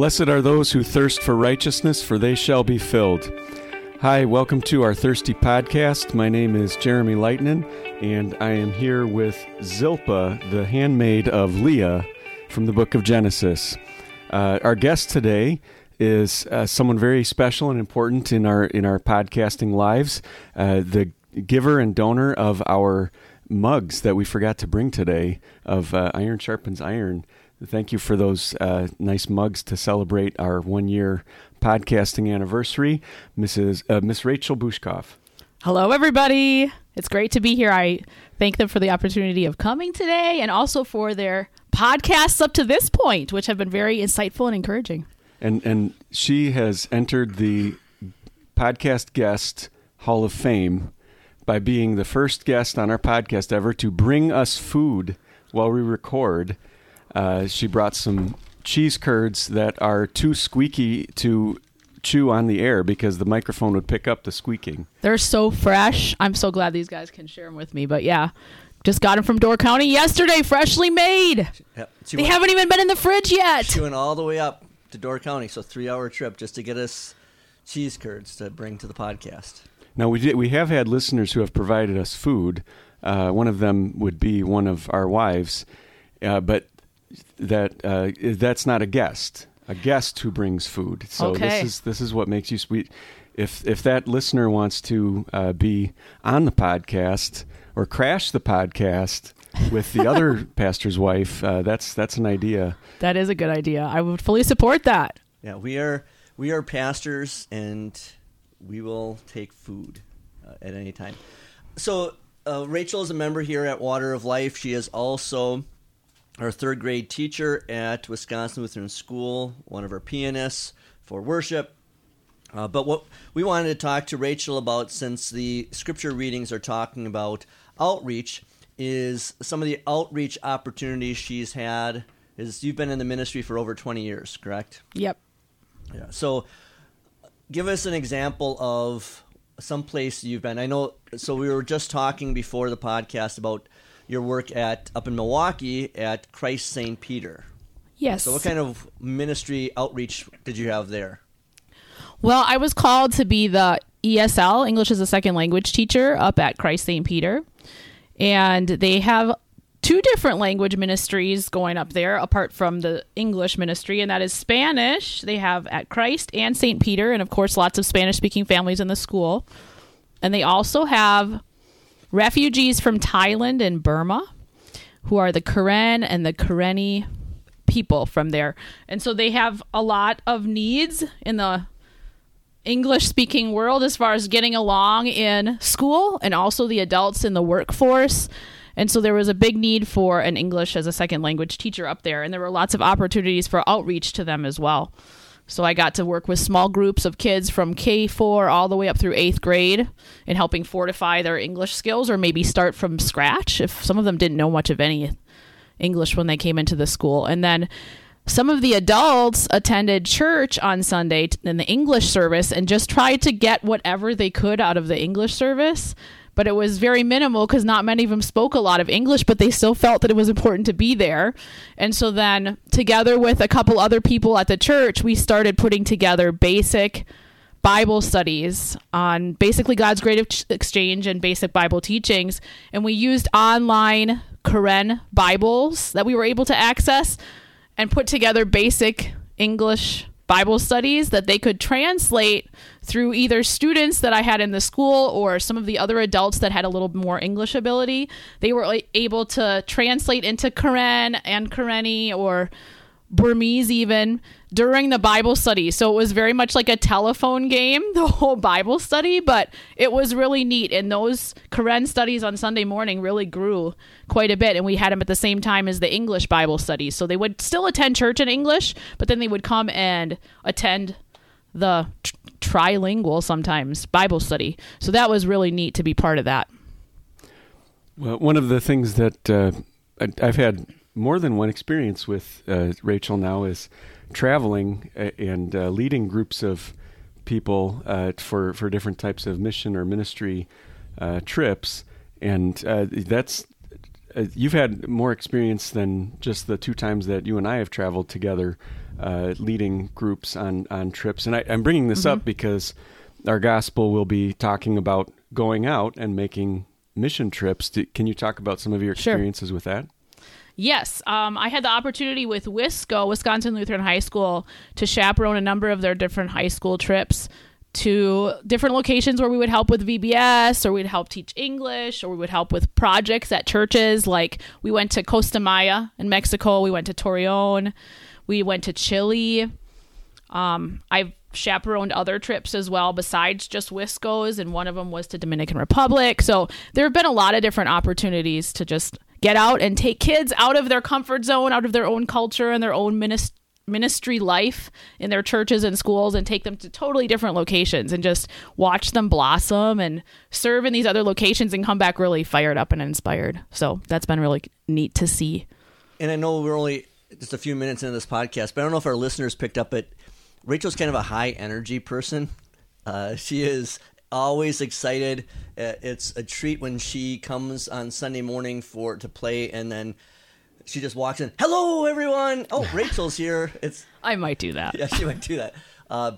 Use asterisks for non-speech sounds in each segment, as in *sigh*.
Blessed are those who thirst for righteousness, for they shall be filled. Hi, welcome to our Thirsty Podcast. My name is Jeremy Lightnin, and I am here with Zilpah, the handmaid of Leah from the book of Genesis. Uh, our guest today is uh, someone very special and important in our in our podcasting lives. Uh, the giver and donor of our mugs that we forgot to bring today of uh, Iron Sharpens Iron. Thank you for those uh, nice mugs to celebrate our one year podcasting anniversary, Mrs. Uh, Miss Rachel Bushkoff. Hello, everybody. It's great to be here. I thank them for the opportunity of coming today and also for their podcasts up to this point, which have been very insightful and encouraging. And and she has entered the podcast guest Hall of Fame by being the first guest on our podcast ever to bring us food while we record. Uh, she brought some cheese curds that are too squeaky to chew on the air because the microphone would pick up the squeaking. They're so fresh. I'm so glad these guys can share them with me. But yeah, just got them from Door County yesterday, freshly made. Yep. She They went, haven't even been in the fridge yet. she went all the way up to Door County, so three hour trip just to get us cheese curds to bring to the podcast. Now we did, we have had listeners who have provided us food. Uh, one of them would be one of our wives, uh, but that uh, that's not a guest. A guest who brings food. So Okay. this is this is what makes you sweet. If if that listener wants to uh, be on the podcast or crash the podcast with the other *laughs* pastor's wife, uh, that's that's an idea. That is a good idea. I would fully support that. Yeah, we are we are pastors, and we will take food uh, at any time. So uh, Rachel is a member here at Water of Life. She is also our third grade teacher at Wisconsin Lutheran School, one of our pianists for worship. Uh, but what we wanted to talk to Rachel about, since the scripture readings are talking about outreach, is some of the outreach opportunities she's had. Is you've been in the ministry for over twenty years, correct? Yep. Yeah. So, give us an example of some place you've been. I know. So we were just talking before the podcast about your work at up in Milwaukee at Christ St. Peter. Yes. So, what kind of ministry outreach did you have there? Well, I was called to be the ESL, English as a Second Language teacher, up at Christ St. Peter. And they have two different language ministries going up there apart from the English ministry, and that is Spanish. They have at Christ and St. Peter, and of course, lots of Spanish speaking families in the school. And they also have refugees from Thailand and Burma who are the Karen and the Karenni people from there. And so they have a lot of needs in the English speaking world as far as getting along in school and also the adults in the workforce. And so there was a big need for an English as a second language teacher up there. And there were lots of opportunities for outreach to them as well. So I got to work with small groups of kids from K4 all the way up through eighth grade in helping fortify their English skills or maybe start from scratch if some of them didn't know much of any English when they came into the school. And then some of the adults attended church on Sunday in the English service and just tried to get whatever they could out of the English service. But it was very minimal because not many of them spoke a lot of English, but they still felt that it was important to be there. And so then, together with a couple other people at the church, we started putting together basic Bible studies on basically God's great exchange and basic Bible teachings. And we used online Karen Bibles that we were able to access and put together basic English Bible studies that they could translate through either students that I had in the school or some of the other adults that had a little more English ability. They were able to translate into Karen and Karenni or Burmese even during the Bible study. So it was very much like a telephone game, *laughs* the whole Bible study, but it was really neat. And those Karen studies on Sunday morning really grew quite a bit. And we had them at the same time as the English Bible studies. So they would still attend church in English, but then they would come and attend the trilingual sometimes Bible study. So that was really neat to be part of that. Well, one of the things that uh, I've had more than one experience with uh, Rachel now is traveling uh, and uh, leading groups of people uh, for for different types of mission or ministry uh, trips, and that's you've had more experience than just the two times that you and I have traveled together, uh, leading groups on on trips. And I, am bringing this Mm-hmm. up because our gospel will be talking about going out and making mission trips. Can you talk about some of your Sure. experiences with that? Yes, um, I had the opportunity with Wisco, Wisconsin Lutheran High School, to chaperone a number of their different high school trips to different locations where we would help with VBS or we'd help teach English or we would help with projects at churches. Like we went to Costa Maya in Mexico, we went to Torreon, we went to Chile. Um, I've chaperoned other trips as well besides just Wisco's, and one of them was to Dominican Republic. So there have been a lot of different opportunities to just get out and take kids out of their comfort zone, out of their own culture and their own minis- ministry life in their churches and schools, and take them to totally different locations and just watch them blossom and serve in these other locations and come back really fired up and inspired. So that's been really neat to see. And I know we're only just a few minutes into this podcast, but I don't know if our listeners picked up it. Rachel's kind of a high energy person. Uh, she is always excited. Uh, it's a treat when she comes on Sunday morning for to play, and then she just walks in. Hello, everyone! Oh, *laughs* Rachel's here. It's I might do that. yeah, she might do that. Uh,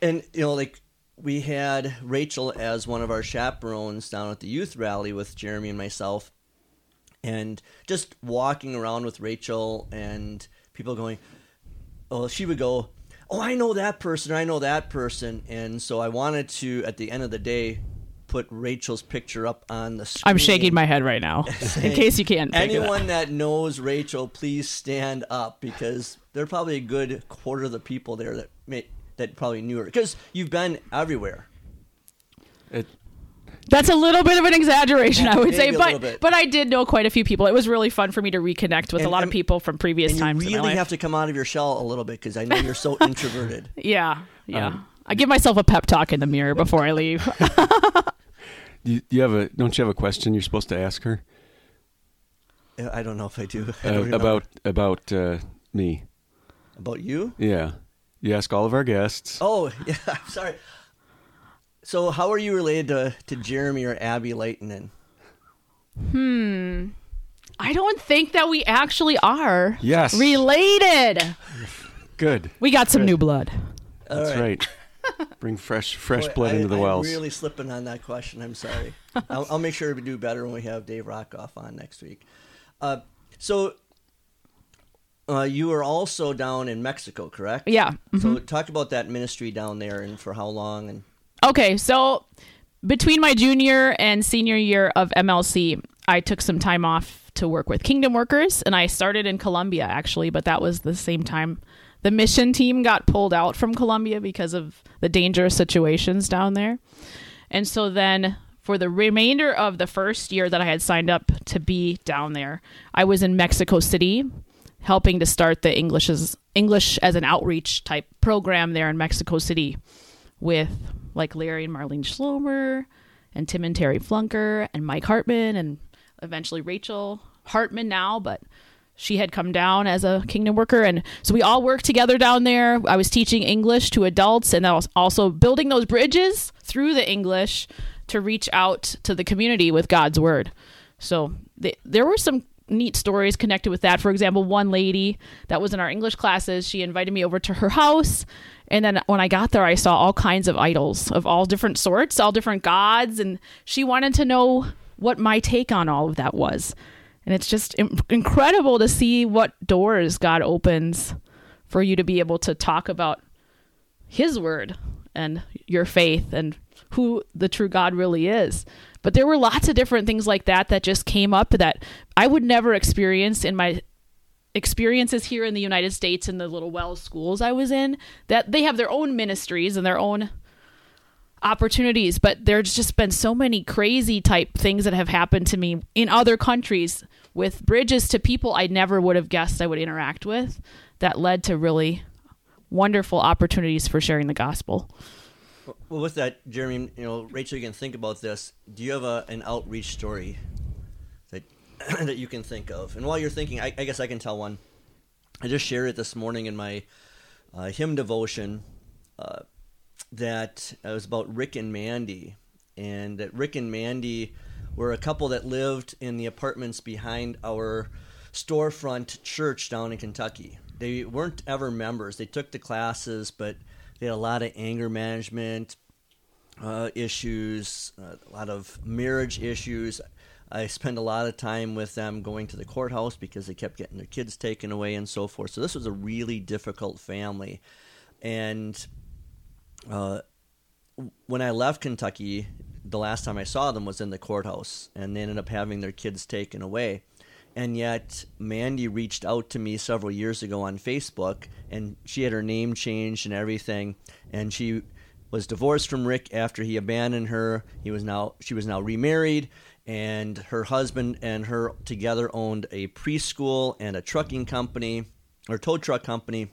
and you know, like we had Rachel as one of our chaperones down at the youth rally with Jeremy and myself, and just walking around with Rachel and people going, oh, she would go, oh, I know that person, I know that person, and so I wanted to, at the end of the day, put Rachel's picture up on the screen. I'm shaking my head right now, *laughs* in case you can't. pick it. Anyone that knows Rachel, please stand up because there are probably a good quarter of the people there that may, that probably knew her because you've been everywhere. It, That's a little bit of an exaggeration, I *laughs* would say, but but I did know quite a few people. It was really fun for me to reconnect with And- a lot of people from previous And you times. in my really life. have to come out of your shell a little bit because I know you're so *laughs* introverted. yeah, yeah. Um, I give myself a pep talk in the mirror before I leave. *laughs* you, you have a don't you have a question you're supposed to ask her I don't know if I do. I uh, don't about about uh, me? about you. Yeah, you ask all of our guests. Oh, yeah. I'm sorry. So, how are you related to, to Jeremy or Abby Leighton? Hmm. I don't think that we actually are Yes. related. Good. We got some new blood. That's right. Bring fresh fresh Boy, blood I, into the I'm WELS. really slipping on that question. I'm sorry. *laughs* I'll, I'll make sure we do better when we have Dave Rockoff on next week. Uh, so, uh, you are also down in Mexico, correct? Yeah. So, talk about that ministry down there and for how long. And Okay, so between my junior and senior year of MLC, I took some time off to work with Kingdom Workers, and I started in Colombia actually, but that was the same time the mission team got pulled out from Colombia because of the dangerous situations down there. And so then for the remainder of the first year that I had signed up to be down there, I was in Mexico City helping to start the English as English as an outreach type program there in Mexico City with like Larry and Marlene Schlomer and Tim and Terry Flunker and Mike Hartman and eventually Rachel Hartman now, but she had come down as a kingdom worker and so we all worked together down there. I was teaching English to adults and I was also building those bridges through the English to reach out to the community with God's word. So th- there were some neat stories connected with that. For example, one lady that was in our English classes, she invited me over to her house. And then when I got there, I saw all kinds of idols of all different sorts, all different gods. And she wanted to know what my take on all of that was. And it's just incredible to see what doors God opens for you to be able to talk about his word and your faith and who the true God really is. But there were lots of different things like that that just came up that I would never experience in my experiences here in the United States in the little WELS schools I was in that they have their own ministries and their own opportunities but there's just been so many crazy type things that have happened to me in other countries with bridges to people I never would have guessed I would interact with that led to really wonderful opportunities for sharing the gospel. well, with that, Jeremy, you know, Rachel, you can think about this. Do you have a, an outreach story *clears throat* that you can think of? And while you're thinking, I, I guess I can tell one. I just shared it this morning in my uh, hymn devotion uh, that it was about Rick and Mandy, and that Rick and Mandy were a couple that lived in the apartments behind our storefront church down in Kentucky. They weren't ever members. They took the classes, but they had a lot of anger management uh, issues, uh, a lot of marriage issues. I spent a lot of time with them going to the courthouse because they kept getting their kids taken away and so forth. So this was a really difficult family. And uh, when I left Kentucky, the last time I saw them was in the courthouse, and they ended up having their kids taken away. And yet, Mandy reached out to me several years ago on Facebook, and she had her name changed and everything. And she was divorced from Rick after he abandoned her. He was now she was now remarried, and her husband and her together owned a preschool and a trucking company or tow truck company,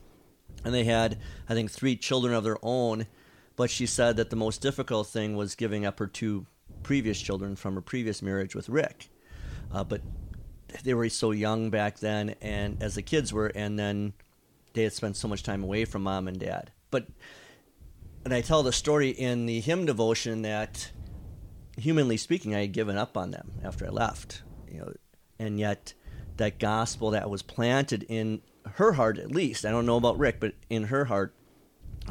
and they had I think three children of their own. But she said that the most difficult thing was giving up her two previous children from her previous marriage with Rick. Uh, but they were so young back then, and as the kids were, and then they had spent so much time away from mom and dad. But and I tell the story in the hymn devotion that, humanly speaking, I had given up on them after I left. You know, and yet that gospel that was planted in her heart, at least I don't know about Rick, but in her heart,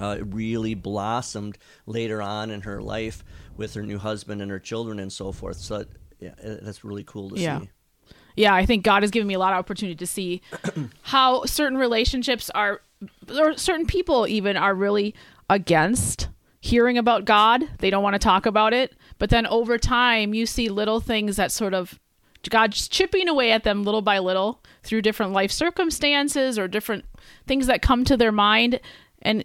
uh, it really blossomed later on in her life with her new husband and her children and so forth. So yeah, that's really cool to Yeah. see. yeah, I think God has given me a lot of opportunity to see *clears throat* how certain relationships are, or certain people even are really against hearing about God. They don't want to talk about it. But then over time, you see little things that sort of God's chipping away at them little by little through different life circumstances or different things that come to their mind. And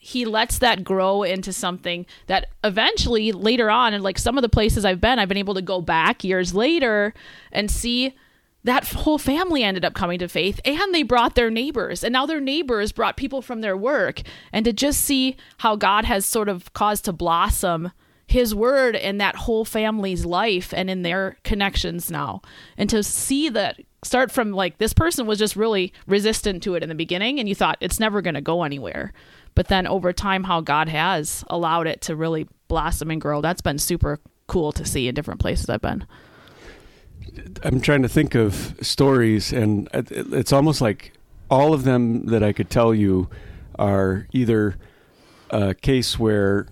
he lets that grow into something that eventually later on and like some of the places I've been I've been able to go back years later and see that whole family ended up coming to faith and they brought their neighbors and now their neighbors brought people from their work and to just see how God has sort of caused to blossom his word in that whole family's life and in their connections now. And to see that start from like this person was just really resistant to it in the beginning and you thought it's never going to go anywhere. But then over time how god has allowed it to really blossom and grow that's been super cool to see in different places i've been. I'm trying to think of stories, and it's almost like all of them that I could tell you are either a case where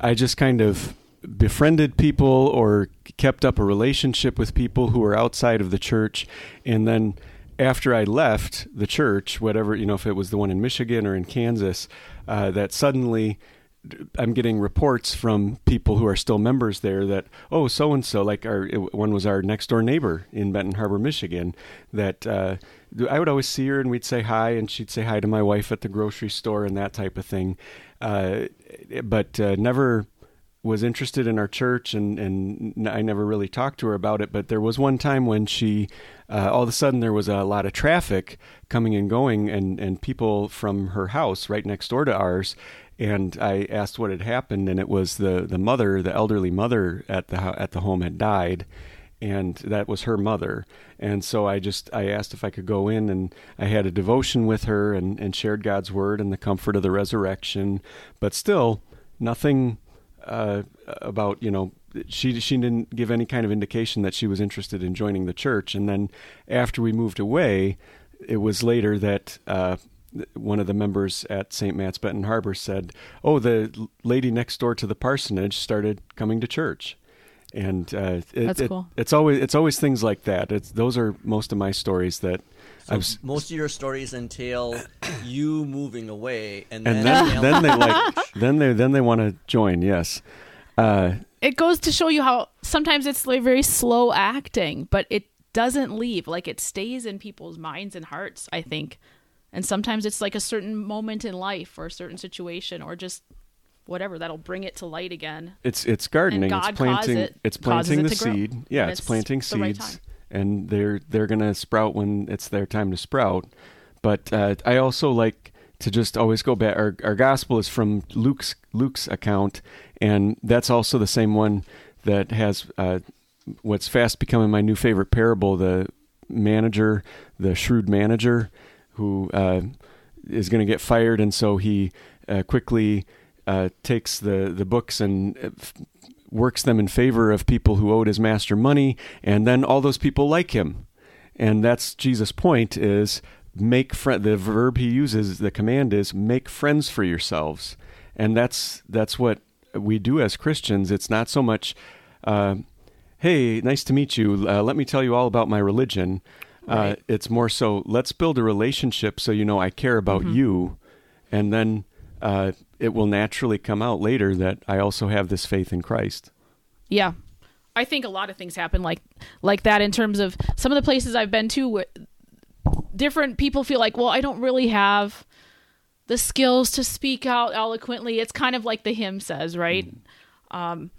I just kind of befriended people or kept up a relationship with people who were outside of the church, and then after I left the church, whatever you know, if it was the one in Michigan or in Kansas, uh, that suddenly I'm getting reports from people who are still members there that oh so and so like our one was our next door neighbor in Benton Harbor, Michigan. That uh, I would always see her and we'd say hi and she'd say hi to my wife at the grocery store and that type of thing, uh, but uh, never was interested in our church and and I never really talked to her about it. But there was one time when she uh, all of a sudden there was a lot of traffic coming and going and and people from her house right next door to ours and I asked what had happened, and it was the the mother, the elderly mother at the at the home had died, and that was her mother. And so I just I asked if I could go in, and I had a devotion with her, and and shared God's word and the comfort of the resurrection, but still nothing uh, about you know she she didn't give any kind of indication that she was interested in joining the church. And then after we moved away, it was later that. Uh, one of the members at St. Matt's Benton Harbor said, "Oh, the lady next door to the parsonage started coming to church," and uh, it, That's it- cool. It's always it's always things like that. It's those are most of my stories that So I've most of your stories entail *coughs* you moving away, and, and then then then they like *laughs* *laughs* then they then they want to join. Yes, uh, it goes to show you how sometimes it's like very slow acting, but it doesn't leave. Like it stays in people's minds and hearts, I think. And sometimes it's like a certain moment in life or a certain situation or just whatever that'll bring it to light again. it's it's gardening. It's planting. it- it's planting the seed. Yeah, it's, it's planting the right seeds, and they're they're gonna sprout when it's their time to sprout. But uh, I also like to just always go back. Our, our gospel is from Luke's Luke's account, and that's also the same one that has uh, what's fast becoming my new favorite parable: the manager, the shrewd manager, who uh, is going to get fired, and so he uh, quickly uh, takes the the books and uh, f- works them in favor of people who owed his master money, and then all those people like him. And that's Jesus' point is make friend the verb he uses, the command is make friends for yourselves. And that's that's what we do as Christians. It's not so much uh, hey, nice to meet you. Uh, let me tell you all about my religion. Uh, right. Uh, it's more so, let's build a relationship so you know I care about mm-hmm. you. And then uh, it will naturally come out later that I also have this faith in Christ. Yeah. I think a lot of things happen like like that in terms of some of the places I've been to where different people feel like, well, I don't really have the skills to speak out eloquently. It's kind of like the hymn says, right? Mm. Um,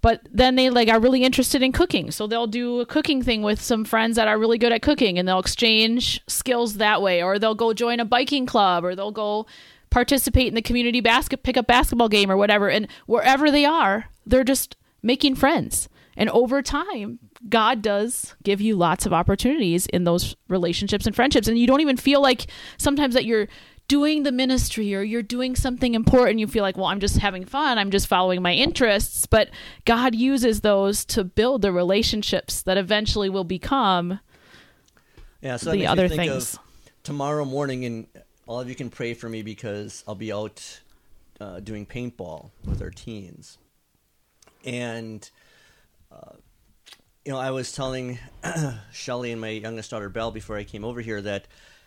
but then they like are really interested in cooking so they'll do a cooking thing with some friends that are really good at cooking and they'll exchange skills that way or they'll go join a biking club or they'll go participate in the community basket pick up basketball game or whatever. And wherever they are they're just making friends. And over time god does give you lots of opportunities in those relationships and friendships. And you don't even feel like sometimes that you're doing the ministry or you're doing something important. You feel like well i'm just having fun. I'm just following my interests. But god uses those to build the relationships that eventually will become yeah so the other things. tomorrow morning and all of you can pray for me because i'll be out uh, doing paintball with our teens and uh, you know i was telling *clears throat* shelly and my youngest daughter belle before i came over here that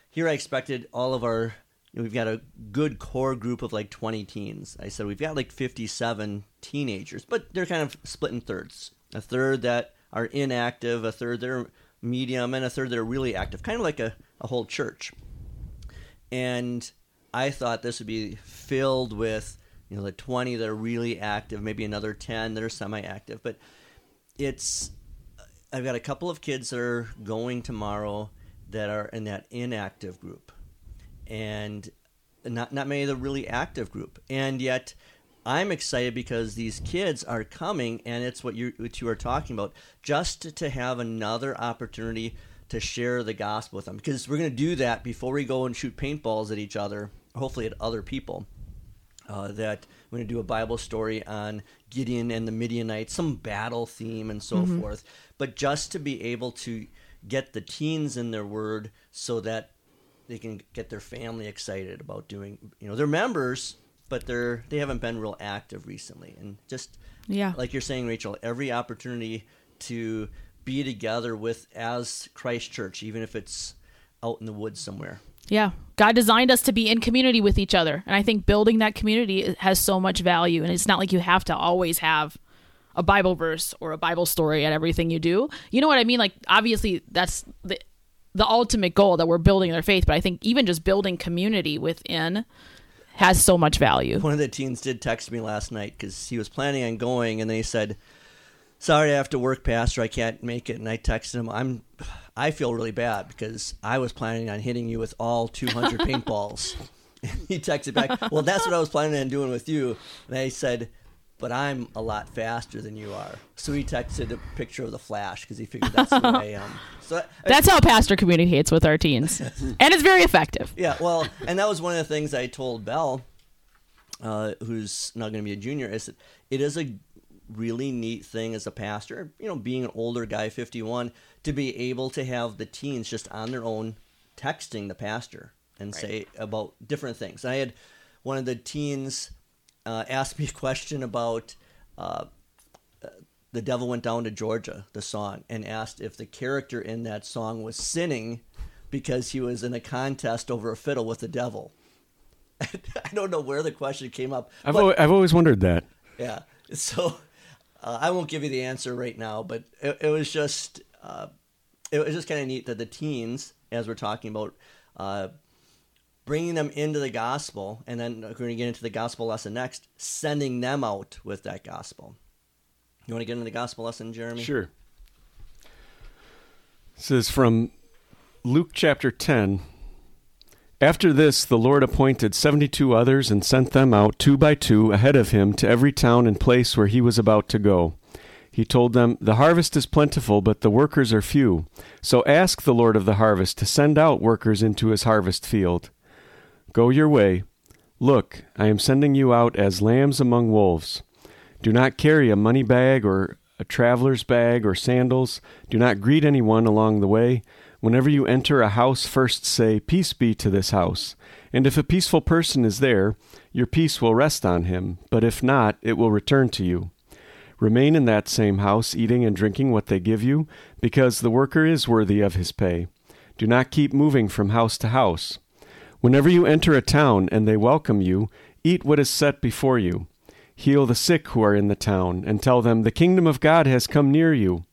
here i expected all of our we've got a good core group of like 20 teens. I said we've got like 57 teenagers, but they're kind of split in thirds. A third that are inactive, a third that are medium, and a third that are really active, kind of like a, a whole church. And I thought this would be filled with, you know, the 20 that are really active, maybe another 10 that are semi active. But it's, I've got a couple of kids that are going tomorrow that are in that inactive group and not not many of the really active group. And yet, I'm excited because these kids are coming, and it's what you what you are talking about. Just to have another opportunity to share the gospel with them, because we're going to do that before we go and shoot paintballs at each other, hopefully at other people. Uh, that we're going to do a Bible story on Gideon and the Midianites, some battle theme and so mm-hmm. forth. But just to be able to get the teens in their word so that they can get their family excited about doing you know they're members but they're they haven't been real active recently and just yeah like you're saying rachel every opportunity to be together with as christ church even if it's out in the woods somewhere. Yeah. God designed us to be in community with each other. And i think building that community has so much value. And it's not like you have to always have a bible verse or a bible story at everything you do. You know what i mean? Like obviously that's the the ultimate goal that we're building their faith, but I think even just building community within has so much value. One of the teens did text me last night because he was planning on going, and then he said, "Sorry, I have to work, Pastor. I can't make it." And I texted him, "I'm, I feel really bad because I was planning on hitting you with all 200 *laughs* paintballs." *laughs* he texted back, "Well, that's what I was planning on doing with you." And I said, but I'm a lot faster than you are. So he texted a picture of the Flash because he figured that's who I am. *laughs* So that's how Pastor communicates with our teens, and it's very effective. Yeah, well, and that was one of the things I told Bell, uh, who's not going to be a junior, is that it is a really neat thing as a pastor, you know, being an older guy, 51, to be able to have the teens just on their own texting the pastor and right. say about different things. I had one of the teens uh, asked me a question about uh, the devil went down to Georgia, the song, and asked if the character in that song was sinning because he was in a contest over a fiddle with the devil. *laughs* I don't know where the question came up. I've, but, always, I've always wondered that. Yeah. So uh, I won't give you the answer right now, but it, it was just uh, it was just kind of neat that the teens, as we're talking about, uh, bringing them into the gospel, and then we're going to get into the gospel lesson next, sending them out with that gospel. You want to get into the gospel lesson, Jeremy? Sure. This is from Luke chapter 10. After this, the Lord appointed seventy two others and sent them out two by two ahead of him to every town and place where he was about to go. He told them, The harvest is plentiful, but the workers are few. So ask the Lord of the harvest to send out workers into his harvest field. Go your way. Look, I am sending you out as lambs among wolves. Do not carry a money bag or a traveler's bag or sandals. Do not greet anyone along the way. Whenever you enter a house, first say, Peace be to this house. And if a peaceful person is there, your peace will rest on him, but if not, it will return to you. Remain in that same house, eating and drinking what they give you, because the worker is worthy of his pay. Do not keep moving from house to house. Whenever you enter a town and they welcome you, eat what is set before you. Heal the sick who are in the town, and tell them, The kingdom of God has come near you.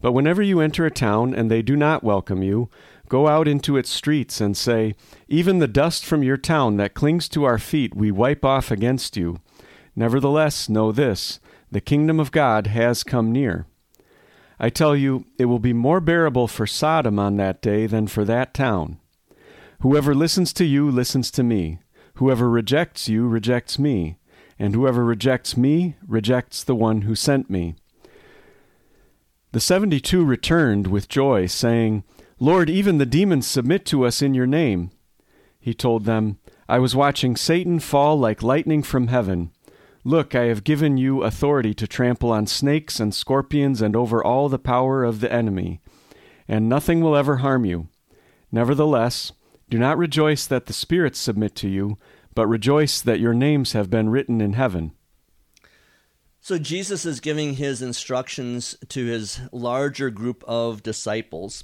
But whenever you enter a town and they do not welcome you, go out into its streets and say, Even the dust from your town that clings to our feet we wipe off against you. Nevertheless, know this the kingdom of God has come near. I tell you, it will be more bearable for Sodom on that day than for that town. Whoever listens to you listens to me. Whoever rejects you rejects me. And whoever rejects me rejects the one who sent me. The seventy two returned with joy, saying, Lord, even the demons submit to us in your name. He told them, I was watching Satan fall like lightning from heaven. Look, I have given you authority to trample on snakes and scorpions and over all the power of the enemy, and nothing will ever harm you. Nevertheless, do not rejoice that the spirits submit to you, but rejoice that your names have been written in heaven. So Jesus is giving his instructions to his larger group of disciples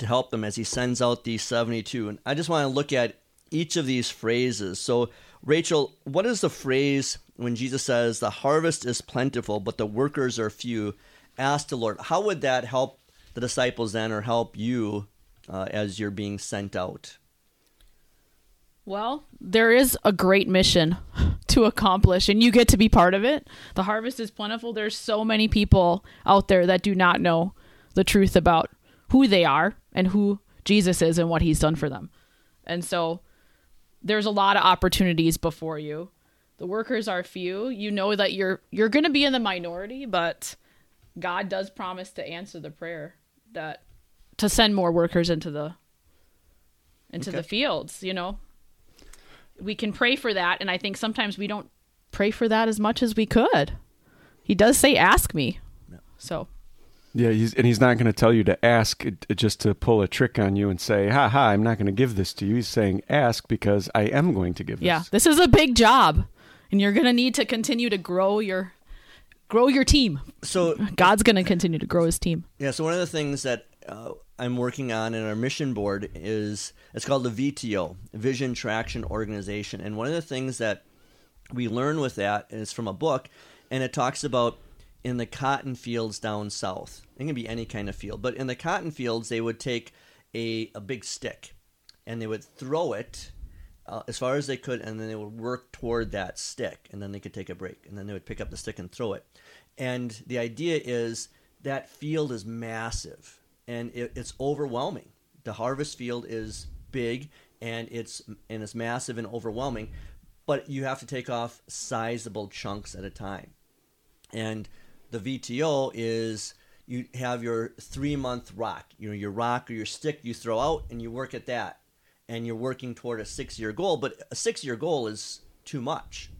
to help them as he sends out these 72. And I just want to look at each of these phrases. So, Rachel, what is the phrase when Jesus says, The harvest is plentiful, but the workers are few? Ask the Lord. How would that help the disciples then or help you uh, as you're being sent out? Well, there is a great mission *laughs* to accomplish, and you get to be part of it. The harvest is plentiful. There's so many people out there that do not know the truth about who they are and who Jesus is and what he's done for them. And so there's a lot of opportunities before you. The workers are few. You know that you're you're going to be in the minority, but God does promise to answer the prayer that to send more workers into the into okay. the fields, you know we can pray for that. And i think sometimes we don't pray for that as much as we could. He does say ask me. So. Yeah he's, and he's not going to tell you to ask just to pull a trick on you and say ha ha i'm not going to give this to you. He's saying ask because i am going to give this yeah this is a big job and you're going to need to continue to grow your grow your team. So god's going to continue to grow his team. Yeah so one of the things that uh, I'm working on in our mission board is it's called the VTO, Vision Traction Organization. And one of the things that we learn with that is from a book, and it talks about in the cotton fields down south. It can be any kind of field, but in the cotton fields, they would take a, a big stick and they would throw it uh, as far as they could, and then they would work toward that stick, and then they could take a break, and then they would pick up the stick and throw it. And the idea is that field is massive and it, it's overwhelming. The harvest field is big and it's and it's massive and overwhelming, but you have to take off sizable chunks at a time. And the VTO is you have your three month rock, you know, your rock or your stick you throw out and you work at that. And you're working toward a six year goal, but a six year goal is too much.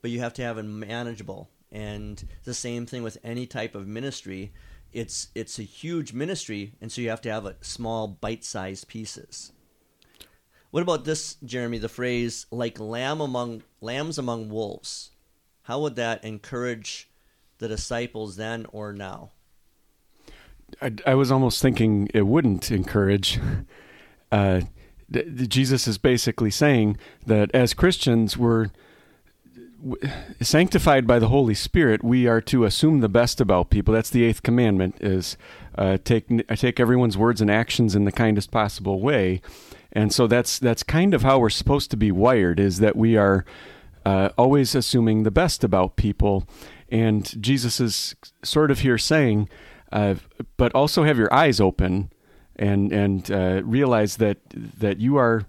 But you have to have it manageable. And the same thing with any type of ministry it's it's a huge ministry, and so you have to have a small bite-sized pieces. What about this, Jeremy? The phrase "like lamb among lambs among wolves." How would that encourage the disciples then or now? I, I was almost thinking it wouldn't encourage. *laughs* Uh, Jesus is basically saying that as Christians, we're sanctified by the Holy Spirit, we are to assume the best about people. That's the eighth commandment: is uh, take take everyone's words and actions in the kindest possible way. And so that's that's kind of how we're supposed to be wired: is that we are uh, always assuming the best about people. And Jesus is sort of here saying, uh, but also have your eyes open and and uh, realize that that you are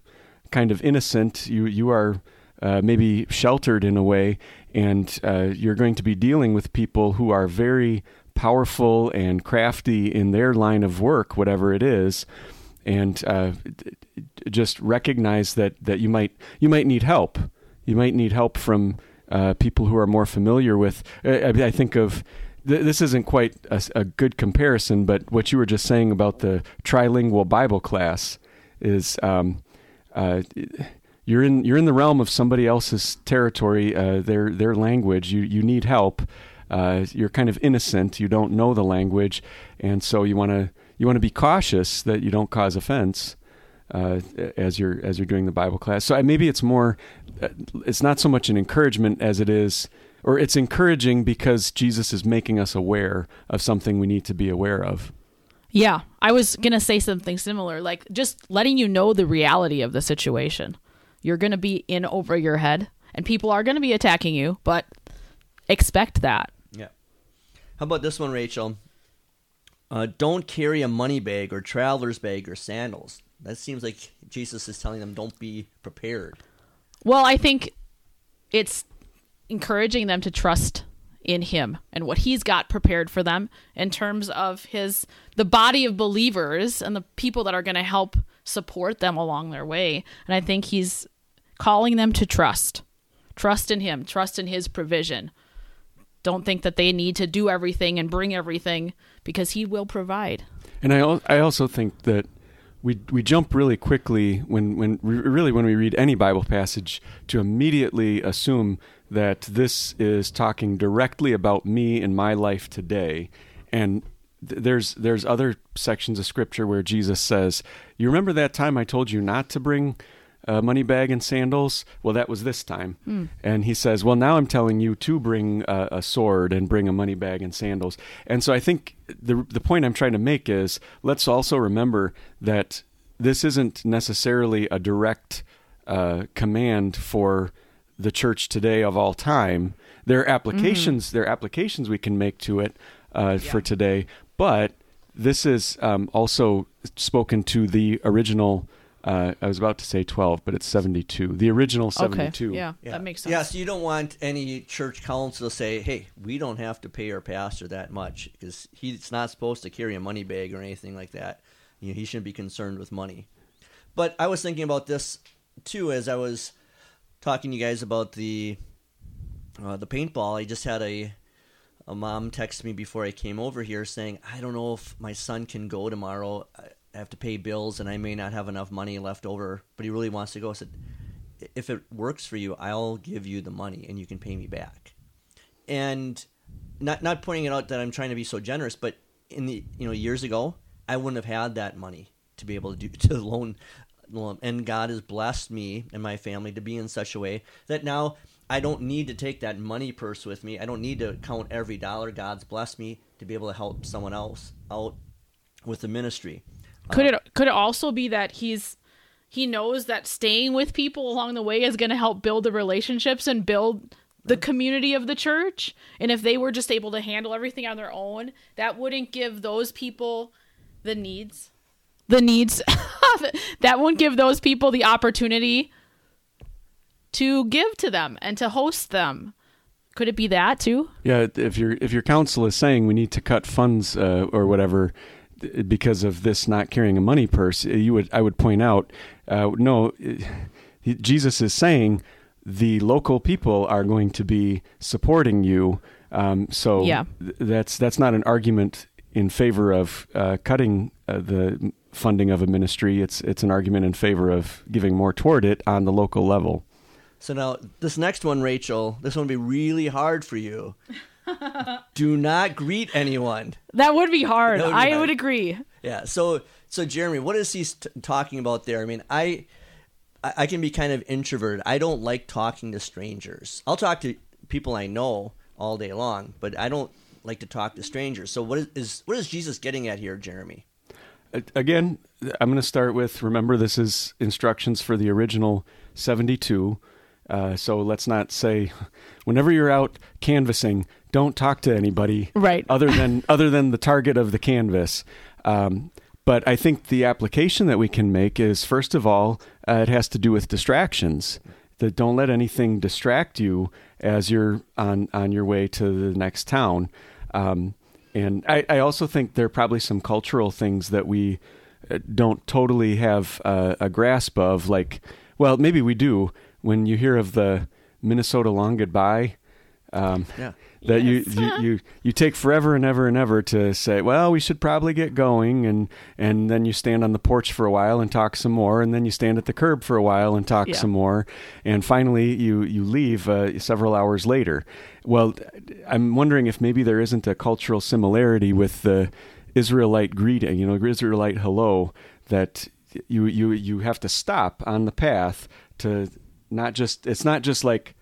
kind of innocent. You you are uh, maybe sheltered in a way, and uh, you're going to be dealing with people who are very powerful and crafty in their line of work, whatever it is, and uh, just recognize that that you might you might need help. You might need help from uh, people who are more familiar with. I, I think of th- this isn't quite a, a, good comparison, but what you were just saying about the trilingual Bible class is um, uh, you're in you're in the realm of somebody else's territory, uh, their their language. You you need help. Uh, you're kind of innocent. You don't know the language, and so you want to you want to be cautious that you don't cause offense. Uh, as you're as you're doing the Bible class. So maybe it's more, uh, it's not so much an encouragement as it is, or it's encouraging because Jesus is making us aware of something we need to be aware of. Yeah, I was gonna say something similar, like just letting you know the reality of the situation. You're gonna be in over your head, and people are gonna be attacking you, but expect that. Yeah. How about this one, Rachel? Uh, don't carry a money bag or traveler's bag or sandals. That seems like Jesus is telling them don't be prepared. Well, I think it's encouraging them to trust in him and what he's got prepared for them in terms of his the body of believers and the people that are going to help support them along their way. And I think he's calling them to trust. Trust in him, trust in his provision. Don't think that they need to do everything and bring everything because he will provide. And I I also think that we we jump really quickly when when really when we read any Bible passage to immediately assume that this is talking directly about me and my life today, and th- there's there's other sections of Scripture where Jesus says, "You remember that time I told you not to bring." A money bag and sandals. Well, that was this time. Mm. And he says, Well, now I'm telling you to bring a, a, sword and bring a money bag and sandals. And so I think the, the point I'm trying to make is let's also remember that this isn't necessarily a direct uh, command for the church today of all time. There are applications. Mm-hmm. There are applications we can make to it uh, yeah. for today, but this is um, also spoken to the original uh, I was about to say 12, but it's 72. The original 72. Okay. Yeah, yeah, that makes sense. Yeah, so you don't want any church council to say, hey, we don't have to pay our pastor that much because he's not supposed to carry a money bag or anything like that. You know, he shouldn't be concerned with money. But I was thinking about this too as I was talking to you guys about the uh, the paintball. I just had a a mom text me before I came over here saying, I don't know if my son can go tomorrow. I have to pay bills and I may not have enough money left over, but he really wants to go. I said, if it works for you, I'll give you the money and you can pay me back. And not not pointing it out that I'm trying to be so generous, but in the you know years ago, I wouldn't have had that money to be able to do *laughs* to loan. And God has blessed me and my family to be in such a way that now I don't need to take that money purse with me. I don't need to count every dollar. God's blessed me to be able to help someone else out with the ministry. Could it could it also be that he's he knows that staying with people along the way is going to help build the relationships and build the community of the church? And if they were just able to handle everything on their own that wouldn't give those people the needs? The needs *laughs* that wouldn't give those people the opportunity to give to them and to host them. Could it be that too? Yeah if your if your council is saying we need to cut funds uh, or whatever because of this not carrying a money purse, you would I would point out, uh, no, Jesus is saying the local people are going to be supporting you. Um, so yeah. th- that's that's not an argument in favor of uh, cutting uh, the funding of a ministry. It's it's an argument in favor of giving more toward it on the local level. So now this next one, Rachel, this one will be really hard for you. *laughs* do not greet anyone. That would be hard. Would be I hard. would agree. Yeah. So, so Jeremy, what is he t- talking about there? I mean, I, I can be kind of introverted. I don't like talking to strangers. I'll talk to people I know all day long, but I don't like to talk to strangers. So, what is, is what is Jesus getting at here, Jeremy? Again, I'm going to start with remember this is instructions for the original 72. Uh, so let's not say, whenever you're out canvassing, don't talk to anybody right. other than other than the target of the canvas. Um, but I think the application that we can make is first of all, uh, it has to do with distractions. That don't let anything distract you as you're on on your way to the next town. Um, and I, I, also think there are probably some cultural things that we uh, don't totally have uh, a grasp of. Like, well, maybe we do when you hear of the Minnesota long goodbye. Um, Yeah. That Yes. you, you you you take forever and ever and ever to say, well, we should probably get going, and and then you stand on the porch for a while and talk some more, and then you stand at the curb for a while and talk Yeah. some more, and finally you you leave uh, several hours later. Well, I'm wondering if maybe there isn't a cultural similarity with the Israelite greeting, you know, Israelite hello, that you you you have to stop on the path to not just it's not just like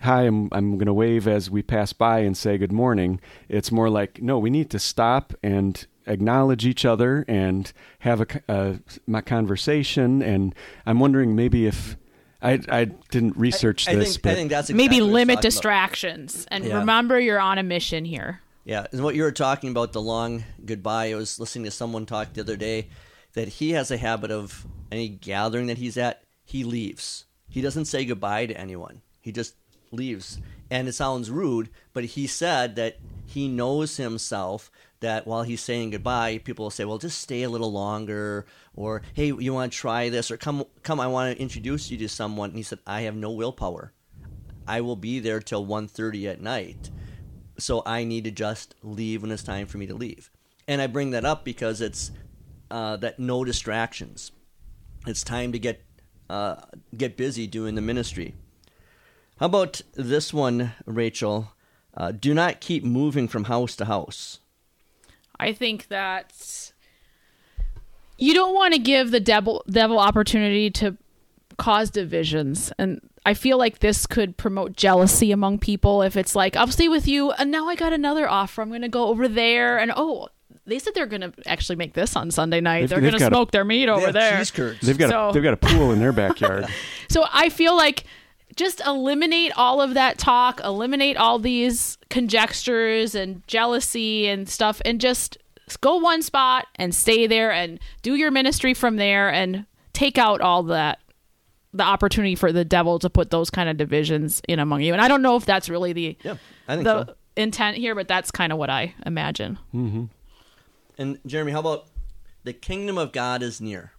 hi i'm i'm going to wave as we pass by and say good morning it's more like no we need to stop and acknowledge each other and have a, c- a my conversation and i'm wondering maybe if i i didn't research I, I this think, but I think that's exactly Maybe what I was limit talking about. distractions and Yeah. remember you're on a mission here. Yeah, and what you were talking about the long goodbye. I was listening to someone talk the other day that he has a habit of any gathering that he's at, he leaves. He doesn't say goodbye to anyone. He just leaves. And it sounds rude, but he said that he knows himself that while he's saying goodbye, people will say, "Well, just stay a little longer," or "Hey, you want to try this?" or "Come, come, I want to introduce you to someone." And he said, "I have no willpower. I will be there till 1.30 at night." so I need to just leave when it's time for me to leave. And I bring that up because it's uh, that no distractions. It's time to get uh, get busy doing the ministry. How about this one, Rachel? Uh, do not keep moving from house to house. I think that you don't want to give the devil devil opportunity to cause divisions and I feel like this could promote jealousy among people if it's like I'll stay with you and now I got another offer I'm going to go over there and oh they said they're going to actually make this on Sunday night They've- they're going to got a- smoke their meat over there cheese curds. they've got So- a, they've got a pool in their backyard *laughs* so I feel like just eliminate all of that talk, eliminate all these conjectures and jealousy and stuff, and just go one spot and stay there and do your ministry from there and take out all that the opportunity for the devil to put those kind of divisions in among you. And I don't know if that's really the Yeah, I think the so. intent here, but that's kind of what I imagine. Mm-hmm. And Jeremy, how about the kingdom of God is near?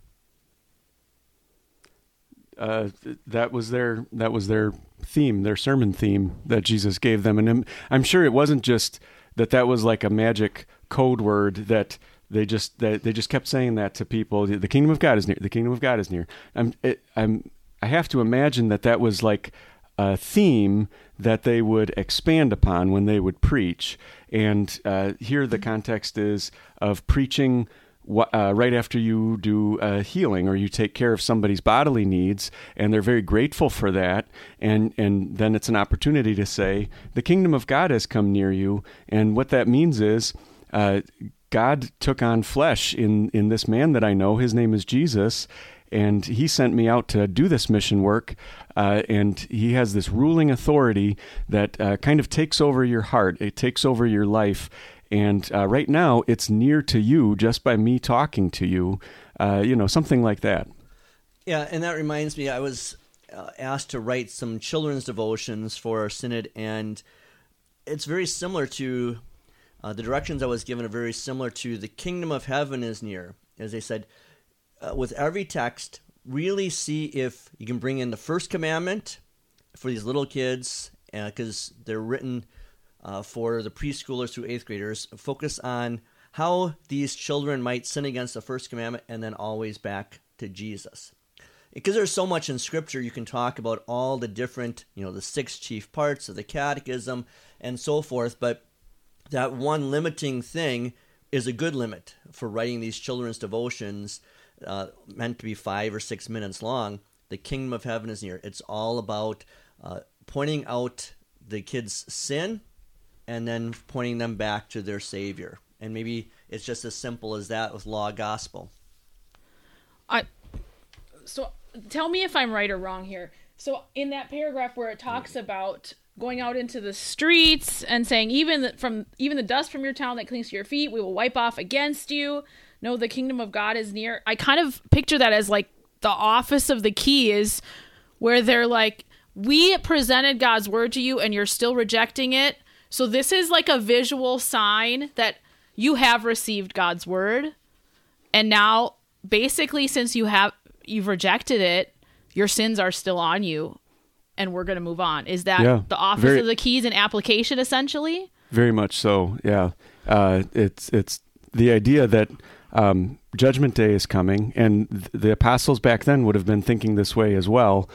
Uh, that was their that was their theme, their sermon theme that Jesus gave them, and I'm, sure it wasn't just that that was like a magic code word that they just that they just kept saying that to people. The kingdom of God is near. The kingdom of God is near. I'm it, I'm I have to imagine that that was like a theme that they would expand upon when they would preach. And uh, here the context is of preaching uh, right after you do healing or you take care of somebody's bodily needs, and they're very grateful for that. And and then it's an opportunity to say, the kingdom of God has come near you. And what that means is. Uh, God took on flesh in, in this man that I know. His name is Jesus, and he sent me out to do this mission work. Uh, and he has this ruling authority that uh, kind of takes over your heart, it takes over your life. And uh, right now, it's near to you just by me talking to you, uh, you know, something like that. Yeah, and that reminds me, I was uh, asked to write some children's devotions for our synod, and it's very similar to uh, the directions I was given are very similar to the kingdom of heaven is near. As they said, uh, with every text, really see if you can bring in the first commandment for these little kids, because they're written uh, for the preschoolers through eighth graders. Focus on how these children might sin against the first commandment, and then always back to Jesus because there's so much in scripture you can talk about all the different you know the six chief parts of the catechism and so forth but that one limiting thing is a good limit for writing these children's devotions uh, meant to be five or six minutes long the kingdom of heaven is near it's all about uh, pointing out the kids sin and then pointing them back to their savior and maybe it's just as simple as that with law gospel I so tell me if I'm right or wrong here. So in that paragraph where it talks about going out into the streets and saying even the, from even the dust from your town that clings to your feet we will wipe off against you. No, the kingdom of God is near. I kind of picture that as like the office of the key is where they're like we presented God's word to you and you're still rejecting it. So this is like a visual sign that you have received God's word and now basically since you have you've rejected it your sins are still on you and we're going to move on. Is that Yeah. the office Very- of the keys and application essentially? Very much so. Yeah, uh, it's it's the idea that um, Judgment Day is coming, and th- the apostles back then would have been thinking this way as well.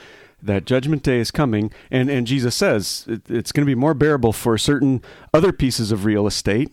That Judgment Day is coming, and and Jesus says it, it's going to be more bearable for certain other pieces of real estate,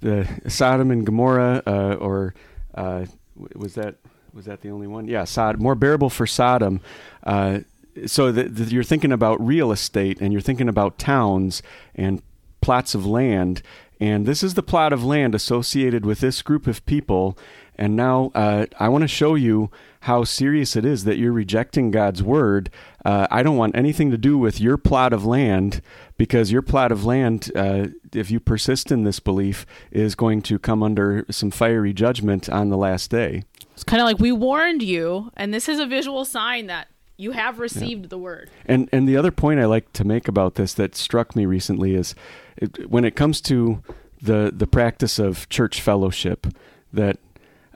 the Sodom and Gomorrah, uh, or uh, was that was that the only one? Yeah, Sod more bearable for Sodom. Uh, so you're thinking about real estate, and you're thinking about towns and plots of land. And this is the plot of land associated with this group of people. And now uh, I want to show you how serious it is that you're rejecting God's word. Uh, I don't want anything to do with your plot of land because your plot of land, uh, if you persist in this belief, is going to come under some fiery judgment on the last day. It's kind of like we warned you, and this is a visual sign that you have received the word. And and the other point I like to make about this that struck me recently is it, when it comes to the the practice of church fellowship that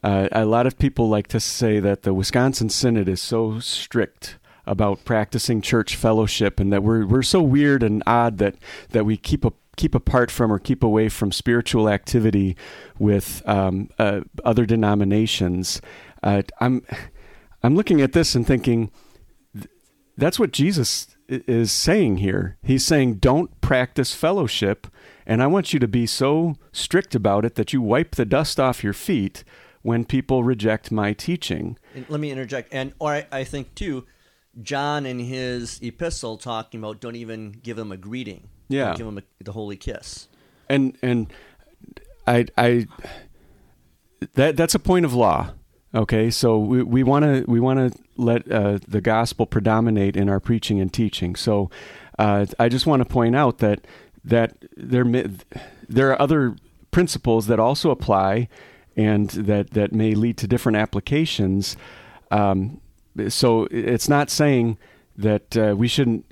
uh, a lot of people like to say that the Wisconsin Synod is so strict about practicing church fellowship and that we're we're so weird and odd that that we keep a keep apart from or keep away from spiritual activity with um, uh, other denominations. Uh, I'm I'm looking at this and thinking that's what Jesus is saying here. He's saying, don't practice fellowship. And I want you to be so strict about it that you wipe the dust off your feet when people reject my teaching. Let me interject, and or I, I think too, John in his epistle talking about don't even give them a greeting. Don't Yeah. give them a, the holy kiss. And and I I that that's a point of law. Okay, so we we want to we want to let uh, the gospel predominate in our preaching and teaching. So uh, I just want to point out that that there may, there are other principles that also apply, and that that may lead to different applications. Um, so it's not saying that uh, we shouldn't.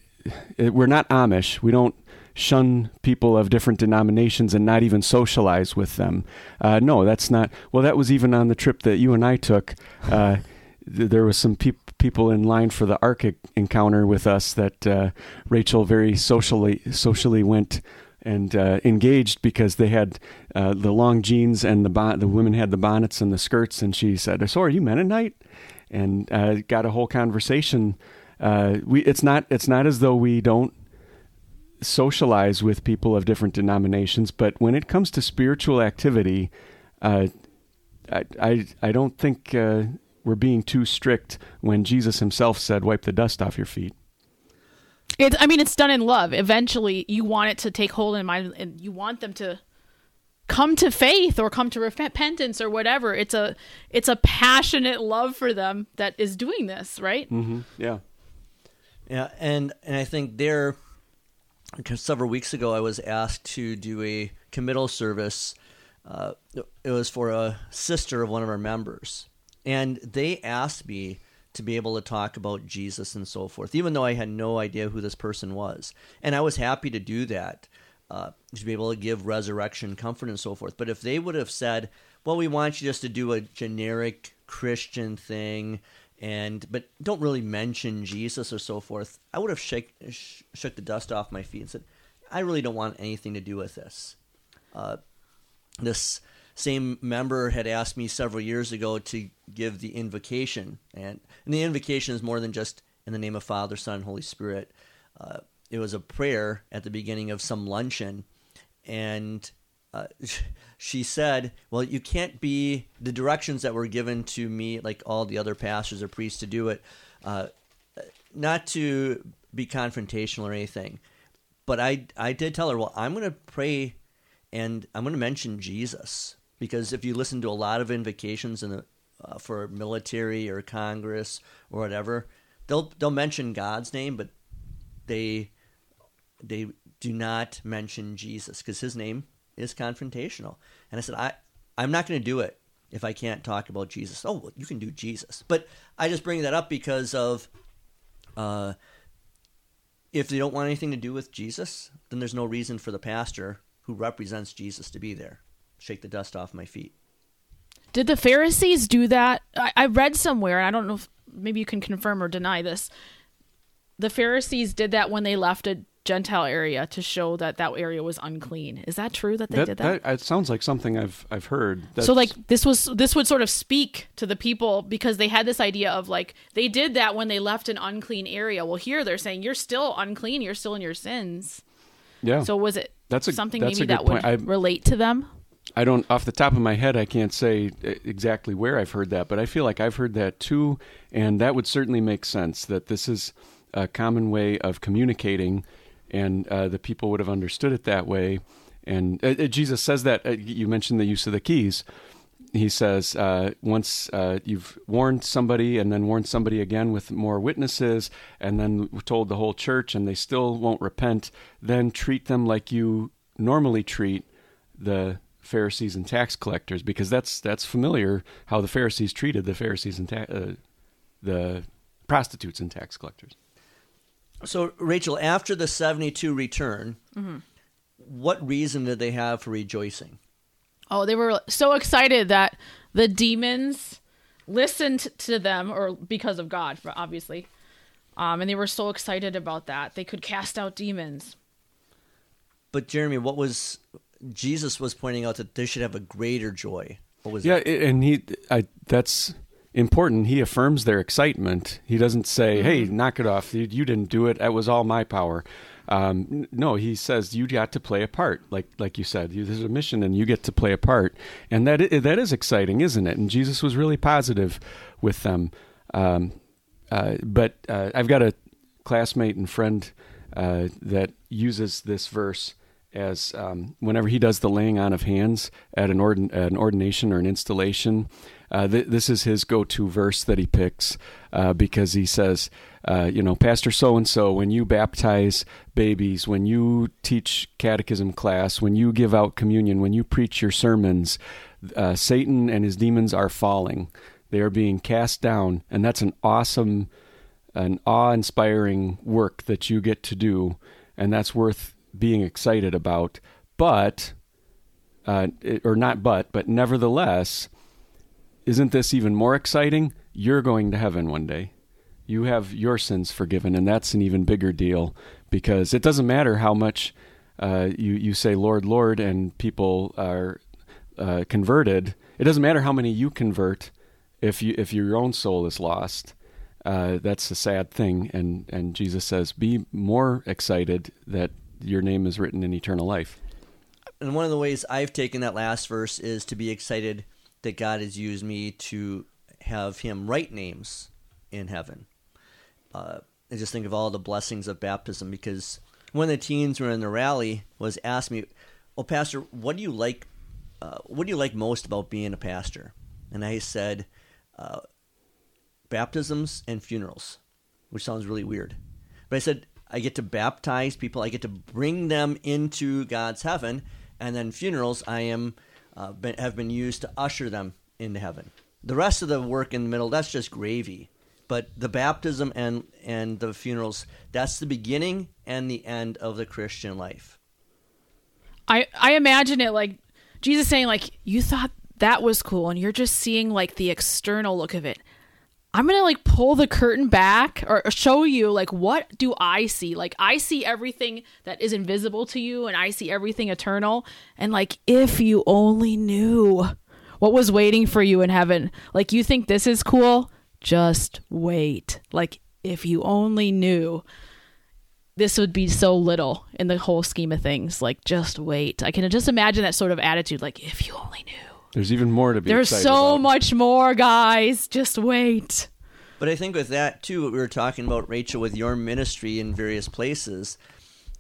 We're not Amish. We don't shun people of different denominations and not even socialize with them. Uh, no, that's not. Well, that was even on the trip that you and I took. Uh, *laughs* th- there was some peop people in line for the e- encounter with us that uh, Rachel very socially socially went and uh, engaged because they had uh, the long jeans and the bon- the women had the bonnets and the skirts, and she said, "So are you Mennonite?" and uh, got a whole conversation. Uh, we it's not it's not as though we don't socialize with people of different denominations, but when it comes to spiritual activity, uh, I, I I don't think uh, we're being too strict when Jesus Himself said, "Wipe the dust off your feet." It's, I mean, it's done in love. Eventually, you want it to take hold in mind, and you want them to come to faith or come to repentance or whatever. It's a it's a passionate love for them that is doing this, right? Mm-hmm. Yeah. Yeah, and and I think there, several weeks ago I was asked to do a committal service. Uh, it was for a sister of one of our members, and they asked me to be able to talk about Jesus and so forth, even though I had no idea who this person was, and I was happy to do that. Uh, to be able to give resurrection comfort and so forth. But if they would have said, "Well, we want you just to do a generic Christian thing," and but don't really mention Jesus or so forth, I would have shake, sh- shook the dust off my feet and said, "I really don't want anything to do with this." Uh, this same member had asked me several years ago to give the invocation, and, and the invocation is more than just in the name of Father, Son, Holy Spirit. Uh, it was a prayer at the beginning of some luncheon, and uh, *laughs* she said, "Well, you can't be the directions that were given to me, like all the other pastors or priests, to do it, uh, not to be confrontational or anything." But I, I did tell her, "Well, I'm going to pray, and I'm going to mention Jesus because if you listen to a lot of invocations in the, uh, for military or Congress or whatever, they'll they'll mention God's name, but they they do not mention Jesus because his name is confrontational. And I said, I, I'm not going to do it if I can't talk about Jesus. Oh, well, you can do Jesus. But I just bring that up because of uh, if they don't want anything to do with Jesus, then there's no reason for the pastor who represents Jesus to be there. Shake the dust off my feet. Did the Pharisees do that? I, I read somewhere, and I don't know if maybe you can confirm or deny this. the Pharisees did that when they left a Gentile area to show that that area was unclean. Is that true that they that, did that? that uh, it sounds like something I've I've heard. so like this was this would sort of speak to the people because they had this idea of like they did that when they left an unclean area. Well, here they're saying you're still unclean, you're still in your sins. yeah. So was it That's a- something that's maybe a good that would. I- relate to them? I don't off the top of my head I can't say uh, exactly where I've heard that, but I feel like I've heard that too and that would certainly make sense that this is a common way of communicating and uh, the people would have understood it that way and uh, Jesus says that uh, you mentioned the use of the keys. He says uh, once uh, you've warned somebody and then warned somebody again with more witnesses and then told the whole church and they still won't repent, then treat them like you normally treat the Pharisees and tax collectors because that's that's familiar how the Pharisees treated the Pharisees and ta- uh, the prostitutes and tax collectors. So, Rachel, after the 72 return, what reason did they have for rejoicing? Oh, they were so excited that the demons listened to them, or because of God, obviously. Um, and they were so excited about that. They could cast out demons. But, Jeremy, what was Jesus was pointing out that they should have a greater joy? What was Yeah, it? and he I that's important. He affirms their excitement. He doesn't say, "Hey, knock it off. You, you didn't do it. That was all my power." Um, no, he says you got to play a part, like like you said. You, there's a mission, and you get to play a part, and that—that is exciting, isn't it? And Jesus was really positive with them. Um, uh, but uh, I've got a classmate and friend uh, that uses this verse as um, whenever he does the laying on of hands at an, ordin- an ordination or an installation. Uh, th- this is his go-to verse that he picks uh, because he says, uh, you know, Pastor so and so, when you baptize babies, when you teach catechism class, when you give out communion, when you preach your sermons, uh, Satan and his demons are falling. They are being cast down, and that's an awesome, an awe-inspiring work that you get to do, and that's worth being excited about. But, uh, or not but, but nevertheless, isn't this even more exciting? You're going to heaven one day. You have your sins forgiven, and that's an even bigger deal because it doesn't matter how much uh, you you say Lord, Lord, and people are uh, converted. It doesn't matter how many you convert if you if your own soul is lost. Uh, that's a sad thing, and and Jesus says, be more excited that your name is written in eternal life. And one of the ways I've taken that last verse is to be excited that God has used me to have Him write names in heaven. Uh, I just think of all the blessings of baptism because one of the teens were in the rally was asked me, "Well, Pastor, what do you like? Uh, what do you like most about being a pastor?" And I said, uh, "Baptisms and funerals," which sounds really weird. But I said, I get to baptize people. I get to bring them into God's heaven, and then funerals. I am uh, been, have been used to usher them into heaven. The rest of the work in the middle, that's just gravy. But the baptism and and the funerals, that's the beginning and the end of the Christian life. I I imagine it like Jesus saying like you thought that was cool and you're just seeing like the external look of it. I'm to like pull the curtain back or show you like what do I see? Like I see everything that is invisible to you and I see everything eternal and like if you only knew what was waiting for you in heaven. Like you think this is cool? Just wait. Like if you only knew this would be so little in the whole scheme of things. Like, just wait. I can just imagine that sort of attitude. Like, if you only knew. There's even more to be. There's excited so about. much more, guys. Just wait. But I think with that too, what we were talking about, Rachel, with your ministry in various places,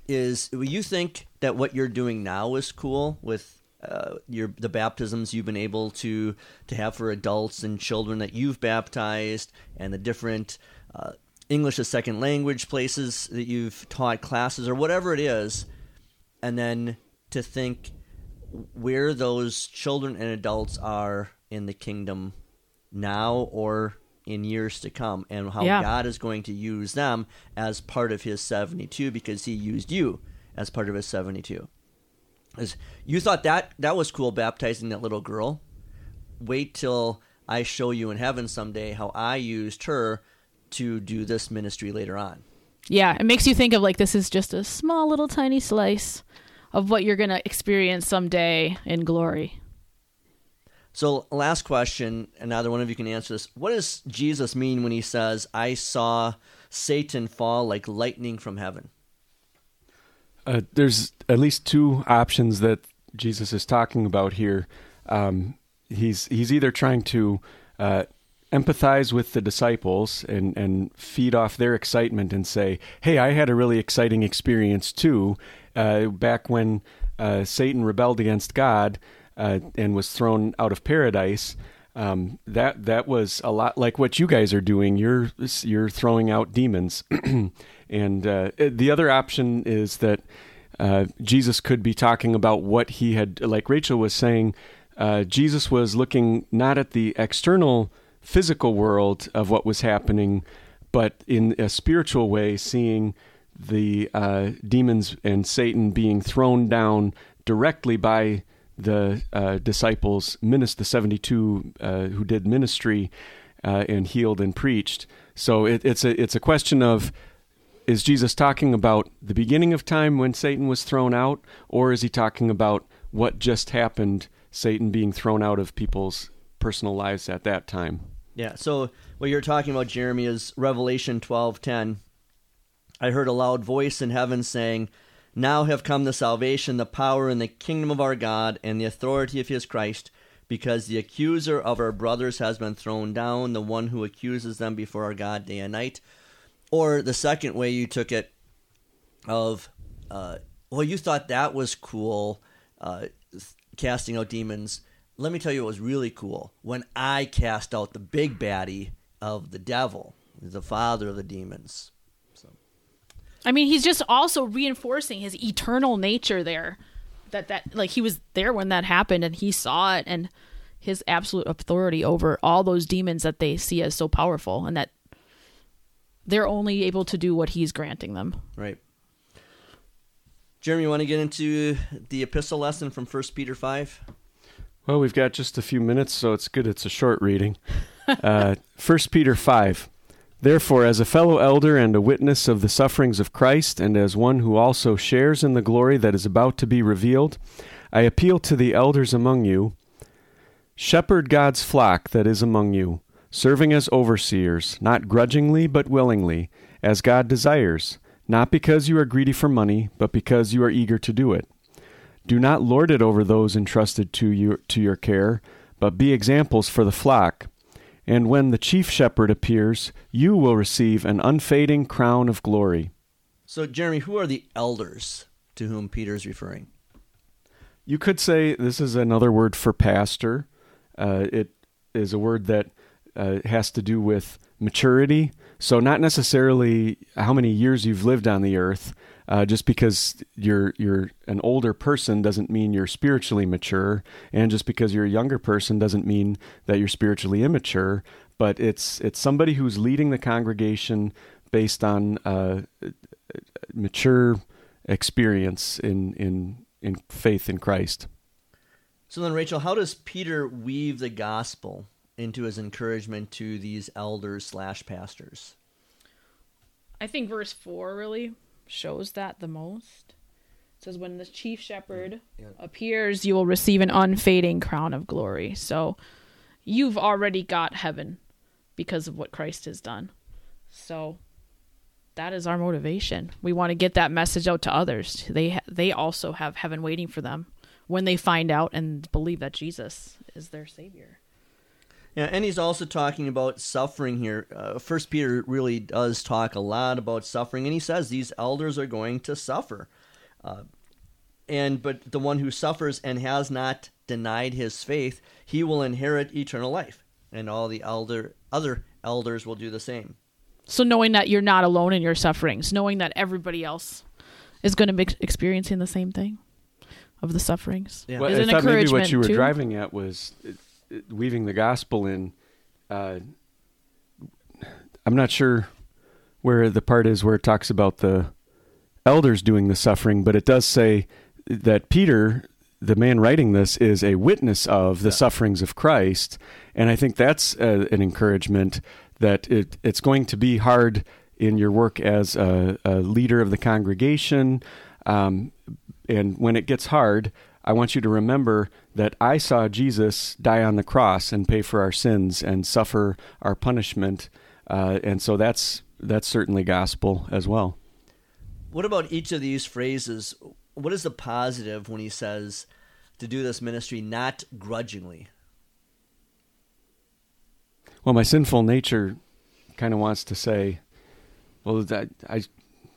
is you think that what you're doing now is cool with uh, your the baptisms you've been able to to have for adults and children that you've baptized, and the different uh, English as second language places that you've taught classes or whatever it is, and then to think where those children and adults are in the kingdom now or in years to come and how Yeah. God is going to use them as part of his 72 because he used you as part of his 72. As you thought that that was cool baptizing that little girl. Wait till I show you in heaven someday how I used her to do this ministry later on. Yeah, it makes you think of like this is just a small little tiny slice of what you're going to experience someday in glory. So, last question, and neither one of you can answer this. What does Jesus mean when he says, I saw Satan fall like lightning from heaven? Uh, there's at least two options that Jesus is talking about here. Um, he's he's either trying to uh, empathize with the disciples and, and feed off their excitement and say, hey, I had a really exciting experience too. Uh, back when uh, Satan rebelled against God uh, and was thrown out of paradise, um, that that was a lot like what you guys are doing. You're you're throwing out demons, *clears throat* and uh, the other option is that uh, Jesus could be talking about what he had, like Rachel was saying. Uh, Jesus was looking not at the external physical world of what was happening, but in a spiritual way, seeing the uh, demons and Satan being thrown down directly by the uh, disciples, the 72 uh, who did ministry uh, and healed and preached. So it, it's a it's a question of is Jesus talking about the beginning of time when Satan was thrown out, or is he talking about what just happened, Satan being thrown out of people's personal lives at that time? Yeah. So what you're talking about, Jeremy, is Revelation twelve ten. I heard a loud voice in heaven saying, "Now have come the salvation, the power, and the kingdom of our God, and the authority of His Christ." Because the accuser of our brothers has been thrown down, the one who accuses them before our God day and night. Or the second way you took it, of, uh, well, you thought that was cool, uh, casting out demons let me tell you what was really cool. When I cast out the big baddie of the devil, the father of the demons. So. I mean, he's just also reinforcing his eternal nature there. That that like he was there when that happened and he saw it and his absolute authority over all those demons that they see as so powerful and that they're only able to do what he's granting them. Right. Jeremy, you want to get into the epistle lesson from First Peter 5? Well, we've got just a few minutes, so it's good it's a short reading. Uh, *laughs* 1 Peter 5. Therefore, as a fellow elder and a witness of the sufferings of Christ, and as one who also shares in the glory that is about to be revealed, I appeal to the elders among you Shepherd God's flock that is among you, serving as overseers, not grudgingly, but willingly, as God desires, not because you are greedy for money, but because you are eager to do it. Do not lord it over those entrusted to you to your care, but be examples for the flock. And when the chief shepherd appears, you will receive an unfading crown of glory. So, Jeremy, who are the elders to whom Peter is referring? You could say this is another word for pastor. Uh, it is a word that uh, has to do with maturity. So, not necessarily how many years you've lived on the earth, uh, just because you're you're an older person doesn't mean you're spiritually mature, and just because you're a younger person doesn't mean that you're spiritually immature. But it's it's somebody who's leading the congregation based on uh, mature experience in in in faith in Christ. So then, Rachel, how does Peter weave the gospel into his encouragement to these elders slash pastors? I think verse four really shows that the most. It says, When the chief shepherd yeah. appears, you will receive an unfading crown of glory. So you've already got heaven because of what Christ has done. So that is our motivation. We want to get that message out to others. They ha- they also have heaven waiting for them when they find out and believe that Jesus is their savior. Yeah, and he's also talking about suffering here. Uh, First Peter really does talk a lot about suffering, and he says these elders are going to suffer. Uh, and but the one who suffers and has not denied his faith, he will inherit eternal life, and all the elder other elders will do the same. So knowing that you're not alone in your sufferings, knowing that everybody else is going to be experiencing the same thing of the sufferings. Yeah. Well, I thought maybe what you were too. driving at was weaving the gospel in. Uh, I'm not sure where the part is where it talks about the elders doing the suffering, but it does say that Peter, the man writing this, is a witness of the yeah. sufferings of Christ, and I think that's uh, an encouragement that it, it's going to be hard in your work as a, a leader of the congregation. Um, and when it gets hard, I want you to remember that I saw Jesus die on the cross and pay for our sins and suffer our punishment. Uh, and so that's that's certainly gospel as well. What about each of these phrases? What is the positive when he says to do this ministry not grudgingly? Well, my sinful nature kind of wants to say, well, I, I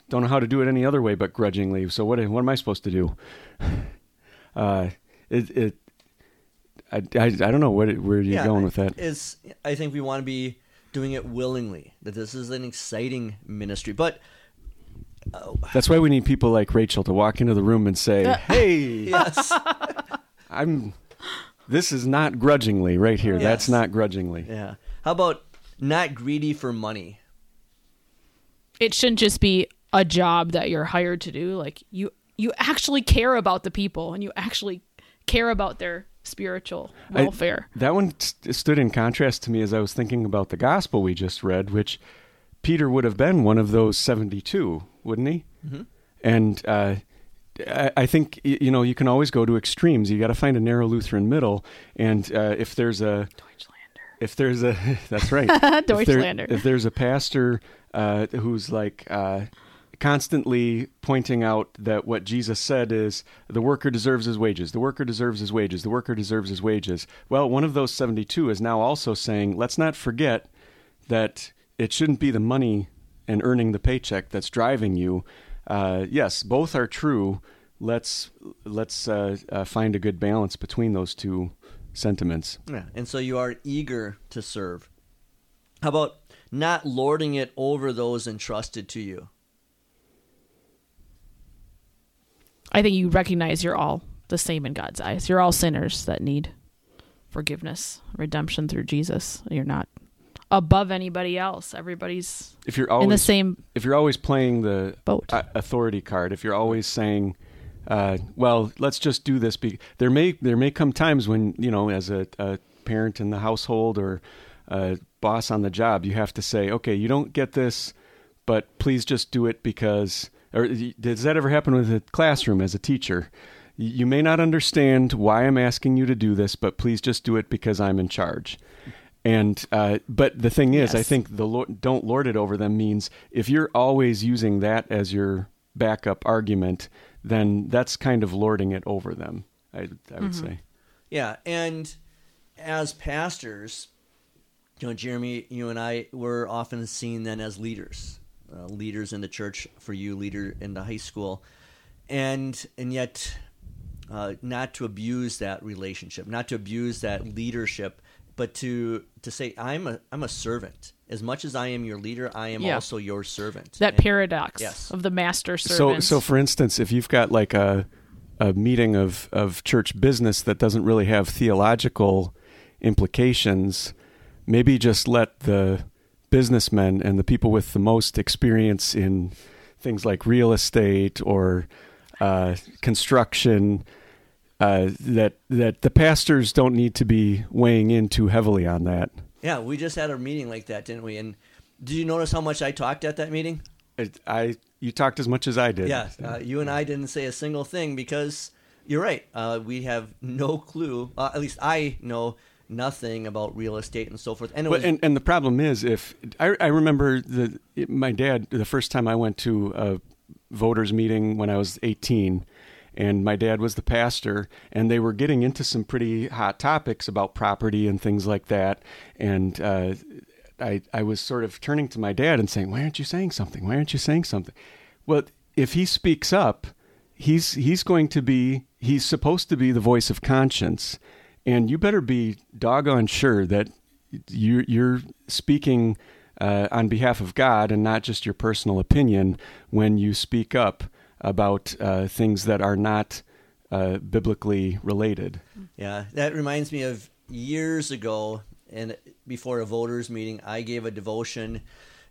don't know how to do it any other way but grudgingly. So what, what am I supposed to do? *laughs* Uh, it, it, I, I, I don't know where, where are you Yeah, going with that? Is I think we want to be doing it willingly. That this is an exciting ministry, but That's why we need people like Rachel to walk into the room and say, *laughs* "Hey, yes, *laughs* I'm. This is not grudgingly right here. That's not grudgingly. yeah. How about not greedy for money? It shouldn't just be a job that you're hired to do. Like you you actually care about the people and you actually care about their spiritual I- welfare. that one st- stood in contrast to me as I was thinking about the gospel we just read, which Peter would have been one of those seventy-two, wouldn't he? Mm-hmm. And uh, I, I think you know you can always go to extremes. You got to find a narrow Lutheran middle, and uh, if there's a if there's a *laughs* that's right *laughs* if, there- if there's a pastor uh, who's like uh, constantly pointing out that what jesus said is the worker deserves his wages the worker deserves his wages the worker deserves his wages well one of those 72 is now also saying let's not forget that it shouldn't be the money and earning the paycheck that's driving you uh, yes both are true let's let's uh, uh, find a good balance between those two sentiments Yeah, and so you are eager to serve. How about not lording it over those entrusted to you? I think you recognize you're all the same in God's eyes. You're all sinners that need forgiveness, redemption through Jesus. You're not above anybody else. Everybody's if you're in the always same if you're always playing the boat. uh, authority card, if you're always saying, uh, "Well, let's just do this," be- there may there may come times when you know, as a, a parent in the household or a boss on the job, you have to say, "Okay, you don't get this, but please just do it because." Or does that ever happen with a classroom as a teacher? You may not understand why I'm asking you to do this, but please just do it because I'm in charge. And uh, but the thing is, I think the Lord, don't lord it over them means if you're always using that as your backup argument, then that's kind of lording it over them. I, I would say. Yeah, and as pastors, you know, Jeremy, you and I were often seen then as leaders, uh, leaders in the church for you, leader in the high school, and and yet, uh, not to abuse that relationship, not to abuse that leadership, but to to say I'm a I'm a servant. As much as I am your leader, I am Yeah. also your servant. that And- paradox Yes. of the master servant. So, so for instance, if you've got like a a meeting of of church business that doesn't really have theological implications, maybe just let the businessmen and the people with the most experience in things like real estate or uh, construction. Uh, that that the pastors don't need to be weighing in too heavily on that. Yeah, we just had a meeting like that, didn't we? And did you notice how much I talked at that meeting? It, I you talked as much as I did. Yeah, uh, you and I didn't say a single thing because you're right. Uh, we have no clue. Uh, at least I know nothing about real estate and so forth. And was, and, and the problem is, if I, I remember the my dad the first time I went to a voters meeting when I was 18, and my dad was the pastor, and they were getting into some pretty hot topics about property and things like that, and uh, I I was sort of turning to my dad and saying, "Why aren't you saying something? Why aren't you saying something?" Well, if he speaks up, he's he's going to be he's supposed to be the voice of conscience, and you better be doggone sure that you you're speaking uh, on behalf of God and not just your personal opinion when you speak up about uh, things that are not uh, biblically related. yeah, that reminds me of years ago, and before a voters meeting, I gave a devotion.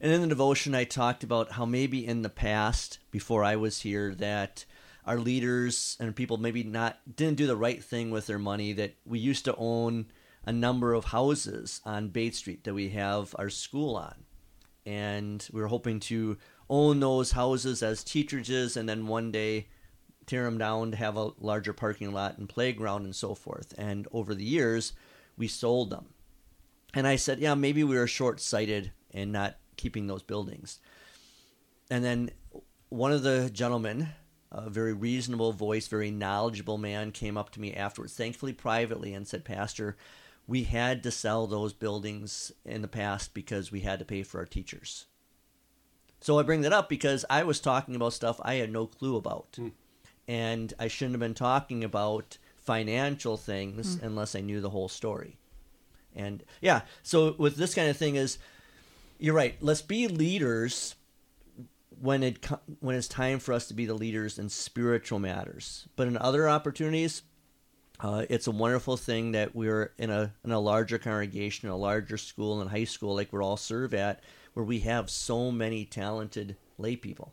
And in the devotion, I talked about how maybe in the past, before I was here, that our leaders and people maybe not didn't do the right thing with their money. That we used to own a number of houses on Bate Street that we have our school on, and we were hoping to own those houses as teacherages, and then one day tear them down to have a larger parking lot and playground and so forth. And over the years, we sold them. And I said, yeah, maybe we were short sighted in not keeping those buildings. And then one of the gentlemen, a very reasonable voice, very knowledgeable man, came up to me afterwards, thankfully privately, and said, Pastor, we had to sell those buildings in the past because we had to pay for our teachers. So I bring that up because I was talking about stuff I had no clue about. Mm. And I shouldn't have been talking about financial things mm. unless I knew the whole story. And yeah, so with this kind of thing is you're right. Let's be leaders when it when it's time for us to be the leaders in spiritual matters. But in other opportunities, uh, it's a wonderful thing that we're in a in a larger congregation, a larger school and high school, like we're all serve at, where we have so many talented lay people.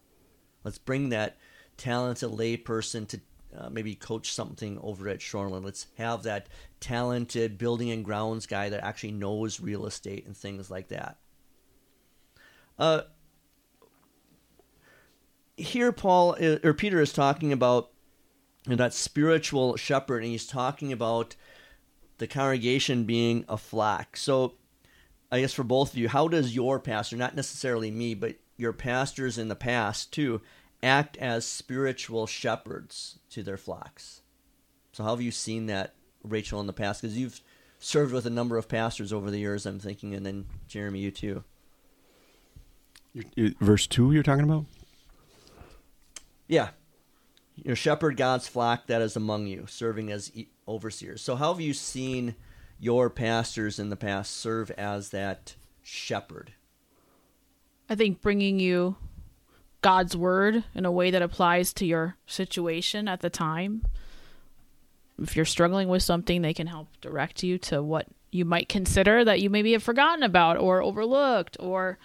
Let's bring that talented lay person to uh, maybe coach something over at Shoreland. Let's have that talented building and grounds guy that actually knows real estate and things like that. Uh, here, Paul or Peter is talking about that spiritual shepherd, and he's talking about the congregation being a flock. So, I guess for both of you, how does your pastor, not necessarily me, but your pastors in the past too, act as spiritual shepherds to their flocks? So, how have you seen that, Rachel, in the past? Because you've served with a number of pastors over the years, I'm thinking, and then Jeremy, you too. Verse 2 you're talking about? Yeah. You know, shepherd God's flock that is among you, serving as overseers. So, how have you seen your pastors in the past serve as that shepherd? I think bringing you God's word in a way that applies to your situation at the time. If you're struggling with something, they can help direct you to what you might consider that you maybe have forgotten about or overlooked, or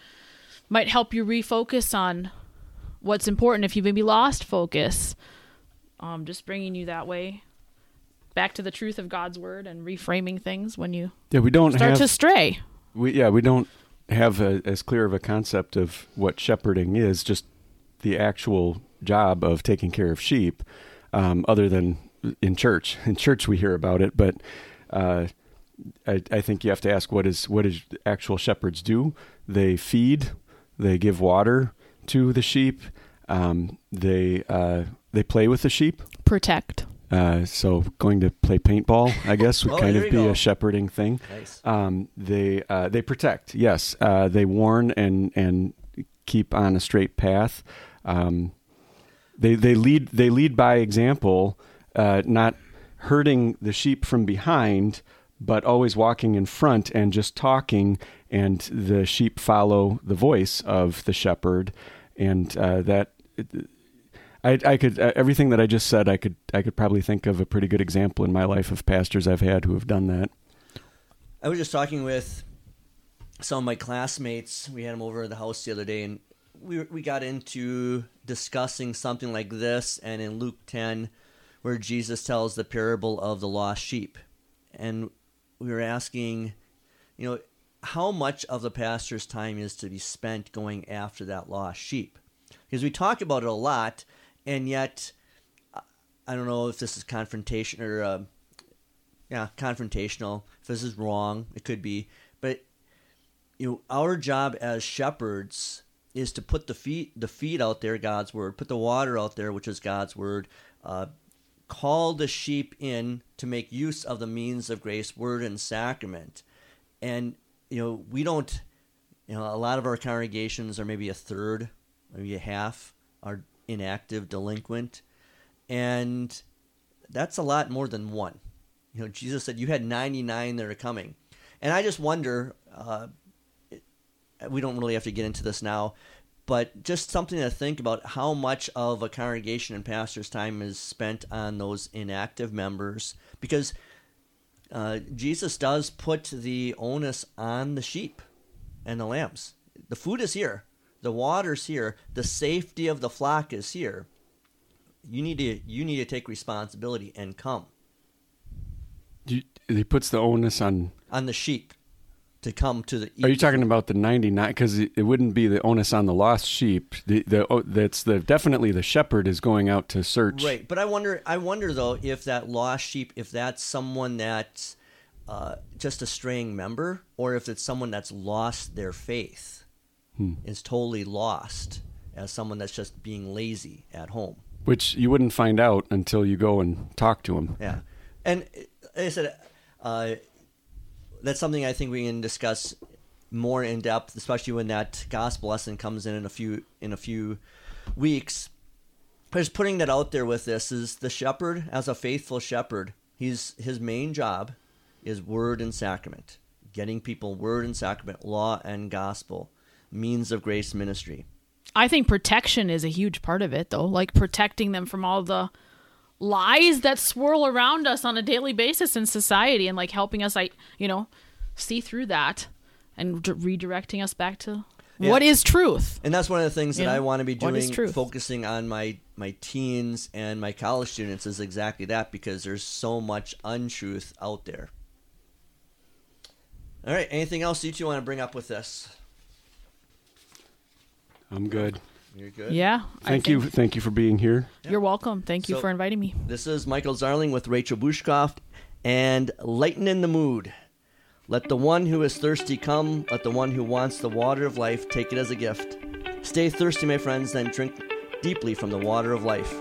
might help you refocus on what's important if you maybe lost focus. Um, just bringing you that way back to the truth of God's word and reframing things when you yeah we don't start have, to stray. We yeah we don't have a, as clear of a concept of what shepherding is. Just the actual job of taking care of sheep, um, other than in church. *laughs* In church we hear about it, but uh, I, I think you have to ask what is what does actual shepherds do? They feed, they give water to the sheep. Um, they uh, they play with the sheep. Protect. Uh, so going to play paintball, I guess, would *laughs* oh, kind of be go. a shepherding thing. Nice. Um, they uh, they protect. Yes, uh, they warn and and keep on a straight path. Um, they they lead they lead by example, uh, not hurting the sheep from behind, but always walking in front and just talking, and the sheep follow the voice of the shepherd, and uh, that. I, I could uh, everything that I just said. I could I could probably think of a pretty good example in my life of pastors I've had who have done that. I was just talking with some of my classmates. We had them over at the house the other day, and we we got into discussing something like this. And in Luke ten, where Jesus tells the parable of the lost sheep, and we were asking, you know, how much of the pastor's time is to be spent going after that lost sheep? Because we talk about it a lot, and yet I don't know if this is confrontation or uh, yeah, confrontational. If this is wrong, it could be, but you know, our job as shepherds is to put the feet the feet out there, God's word, put the water out there, which is God's word. Uh, call the sheep in to make use of the means of grace, word and sacrament, and you know, we don't, you know, a lot of our congregations are maybe a third, maybe a half are inactive, delinquent, and that's a lot more than one. You know, Jesus said you had 99 that are coming. And I just wonder, uh, we don't really have to get into this now, but just something to think about how much of a congregation and pastor's time is spent on those inactive members because uh, Jesus does put the onus on the sheep and the lambs. The food is here, the water's here, the safety of the flock is here. You need to you need to take responsibility and come. he puts the onus on on the sheep to come to the. Are you talking about the 99? Because it, it wouldn't be the onus on the lost sheep. The, the oh, that's the definitely the shepherd is going out to search. Right, but I wonder. I wonder though if that lost sheep, if that's someone that's uh, just a straying member, or if it's someone that's lost their faith, Hmm. is totally lost as someone that's just being lazy at home. Which you wouldn't find out until you go and talk to him. Yeah, and uh, like I said, uh, that's something I think we can discuss more in depth, especially when that gospel lesson comes in in a few in a few weeks. But just putting that out there with this is the shepherd as a faithful shepherd. He's his main job is word and sacrament, getting people word and sacrament, law and gospel, means of grace ministry. I think protection is a huge part of it, though. Like protecting them from all the lies that swirl around us on a daily basis in society, and like helping us, like you know, see through that and d- redirecting us back to Yeah. what is truth. And that's one of the things that Yeah. I want to be doing, truth? focusing on my my teens and my college students is exactly that because there's so much untruth out there. All right, anything else you two want to bring up with this? I'm good. You're good. Yeah. Thank you. Thank you for being here. You're welcome. Thank you So- for inviting me. This is Michael Zarling with Rachel Bushcroft and Lighten in the Mood. Let the one who is thirsty come. Let the one who wants the water of life take it as a gift. Stay thirsty, my friends, then drink deeply from the water of life.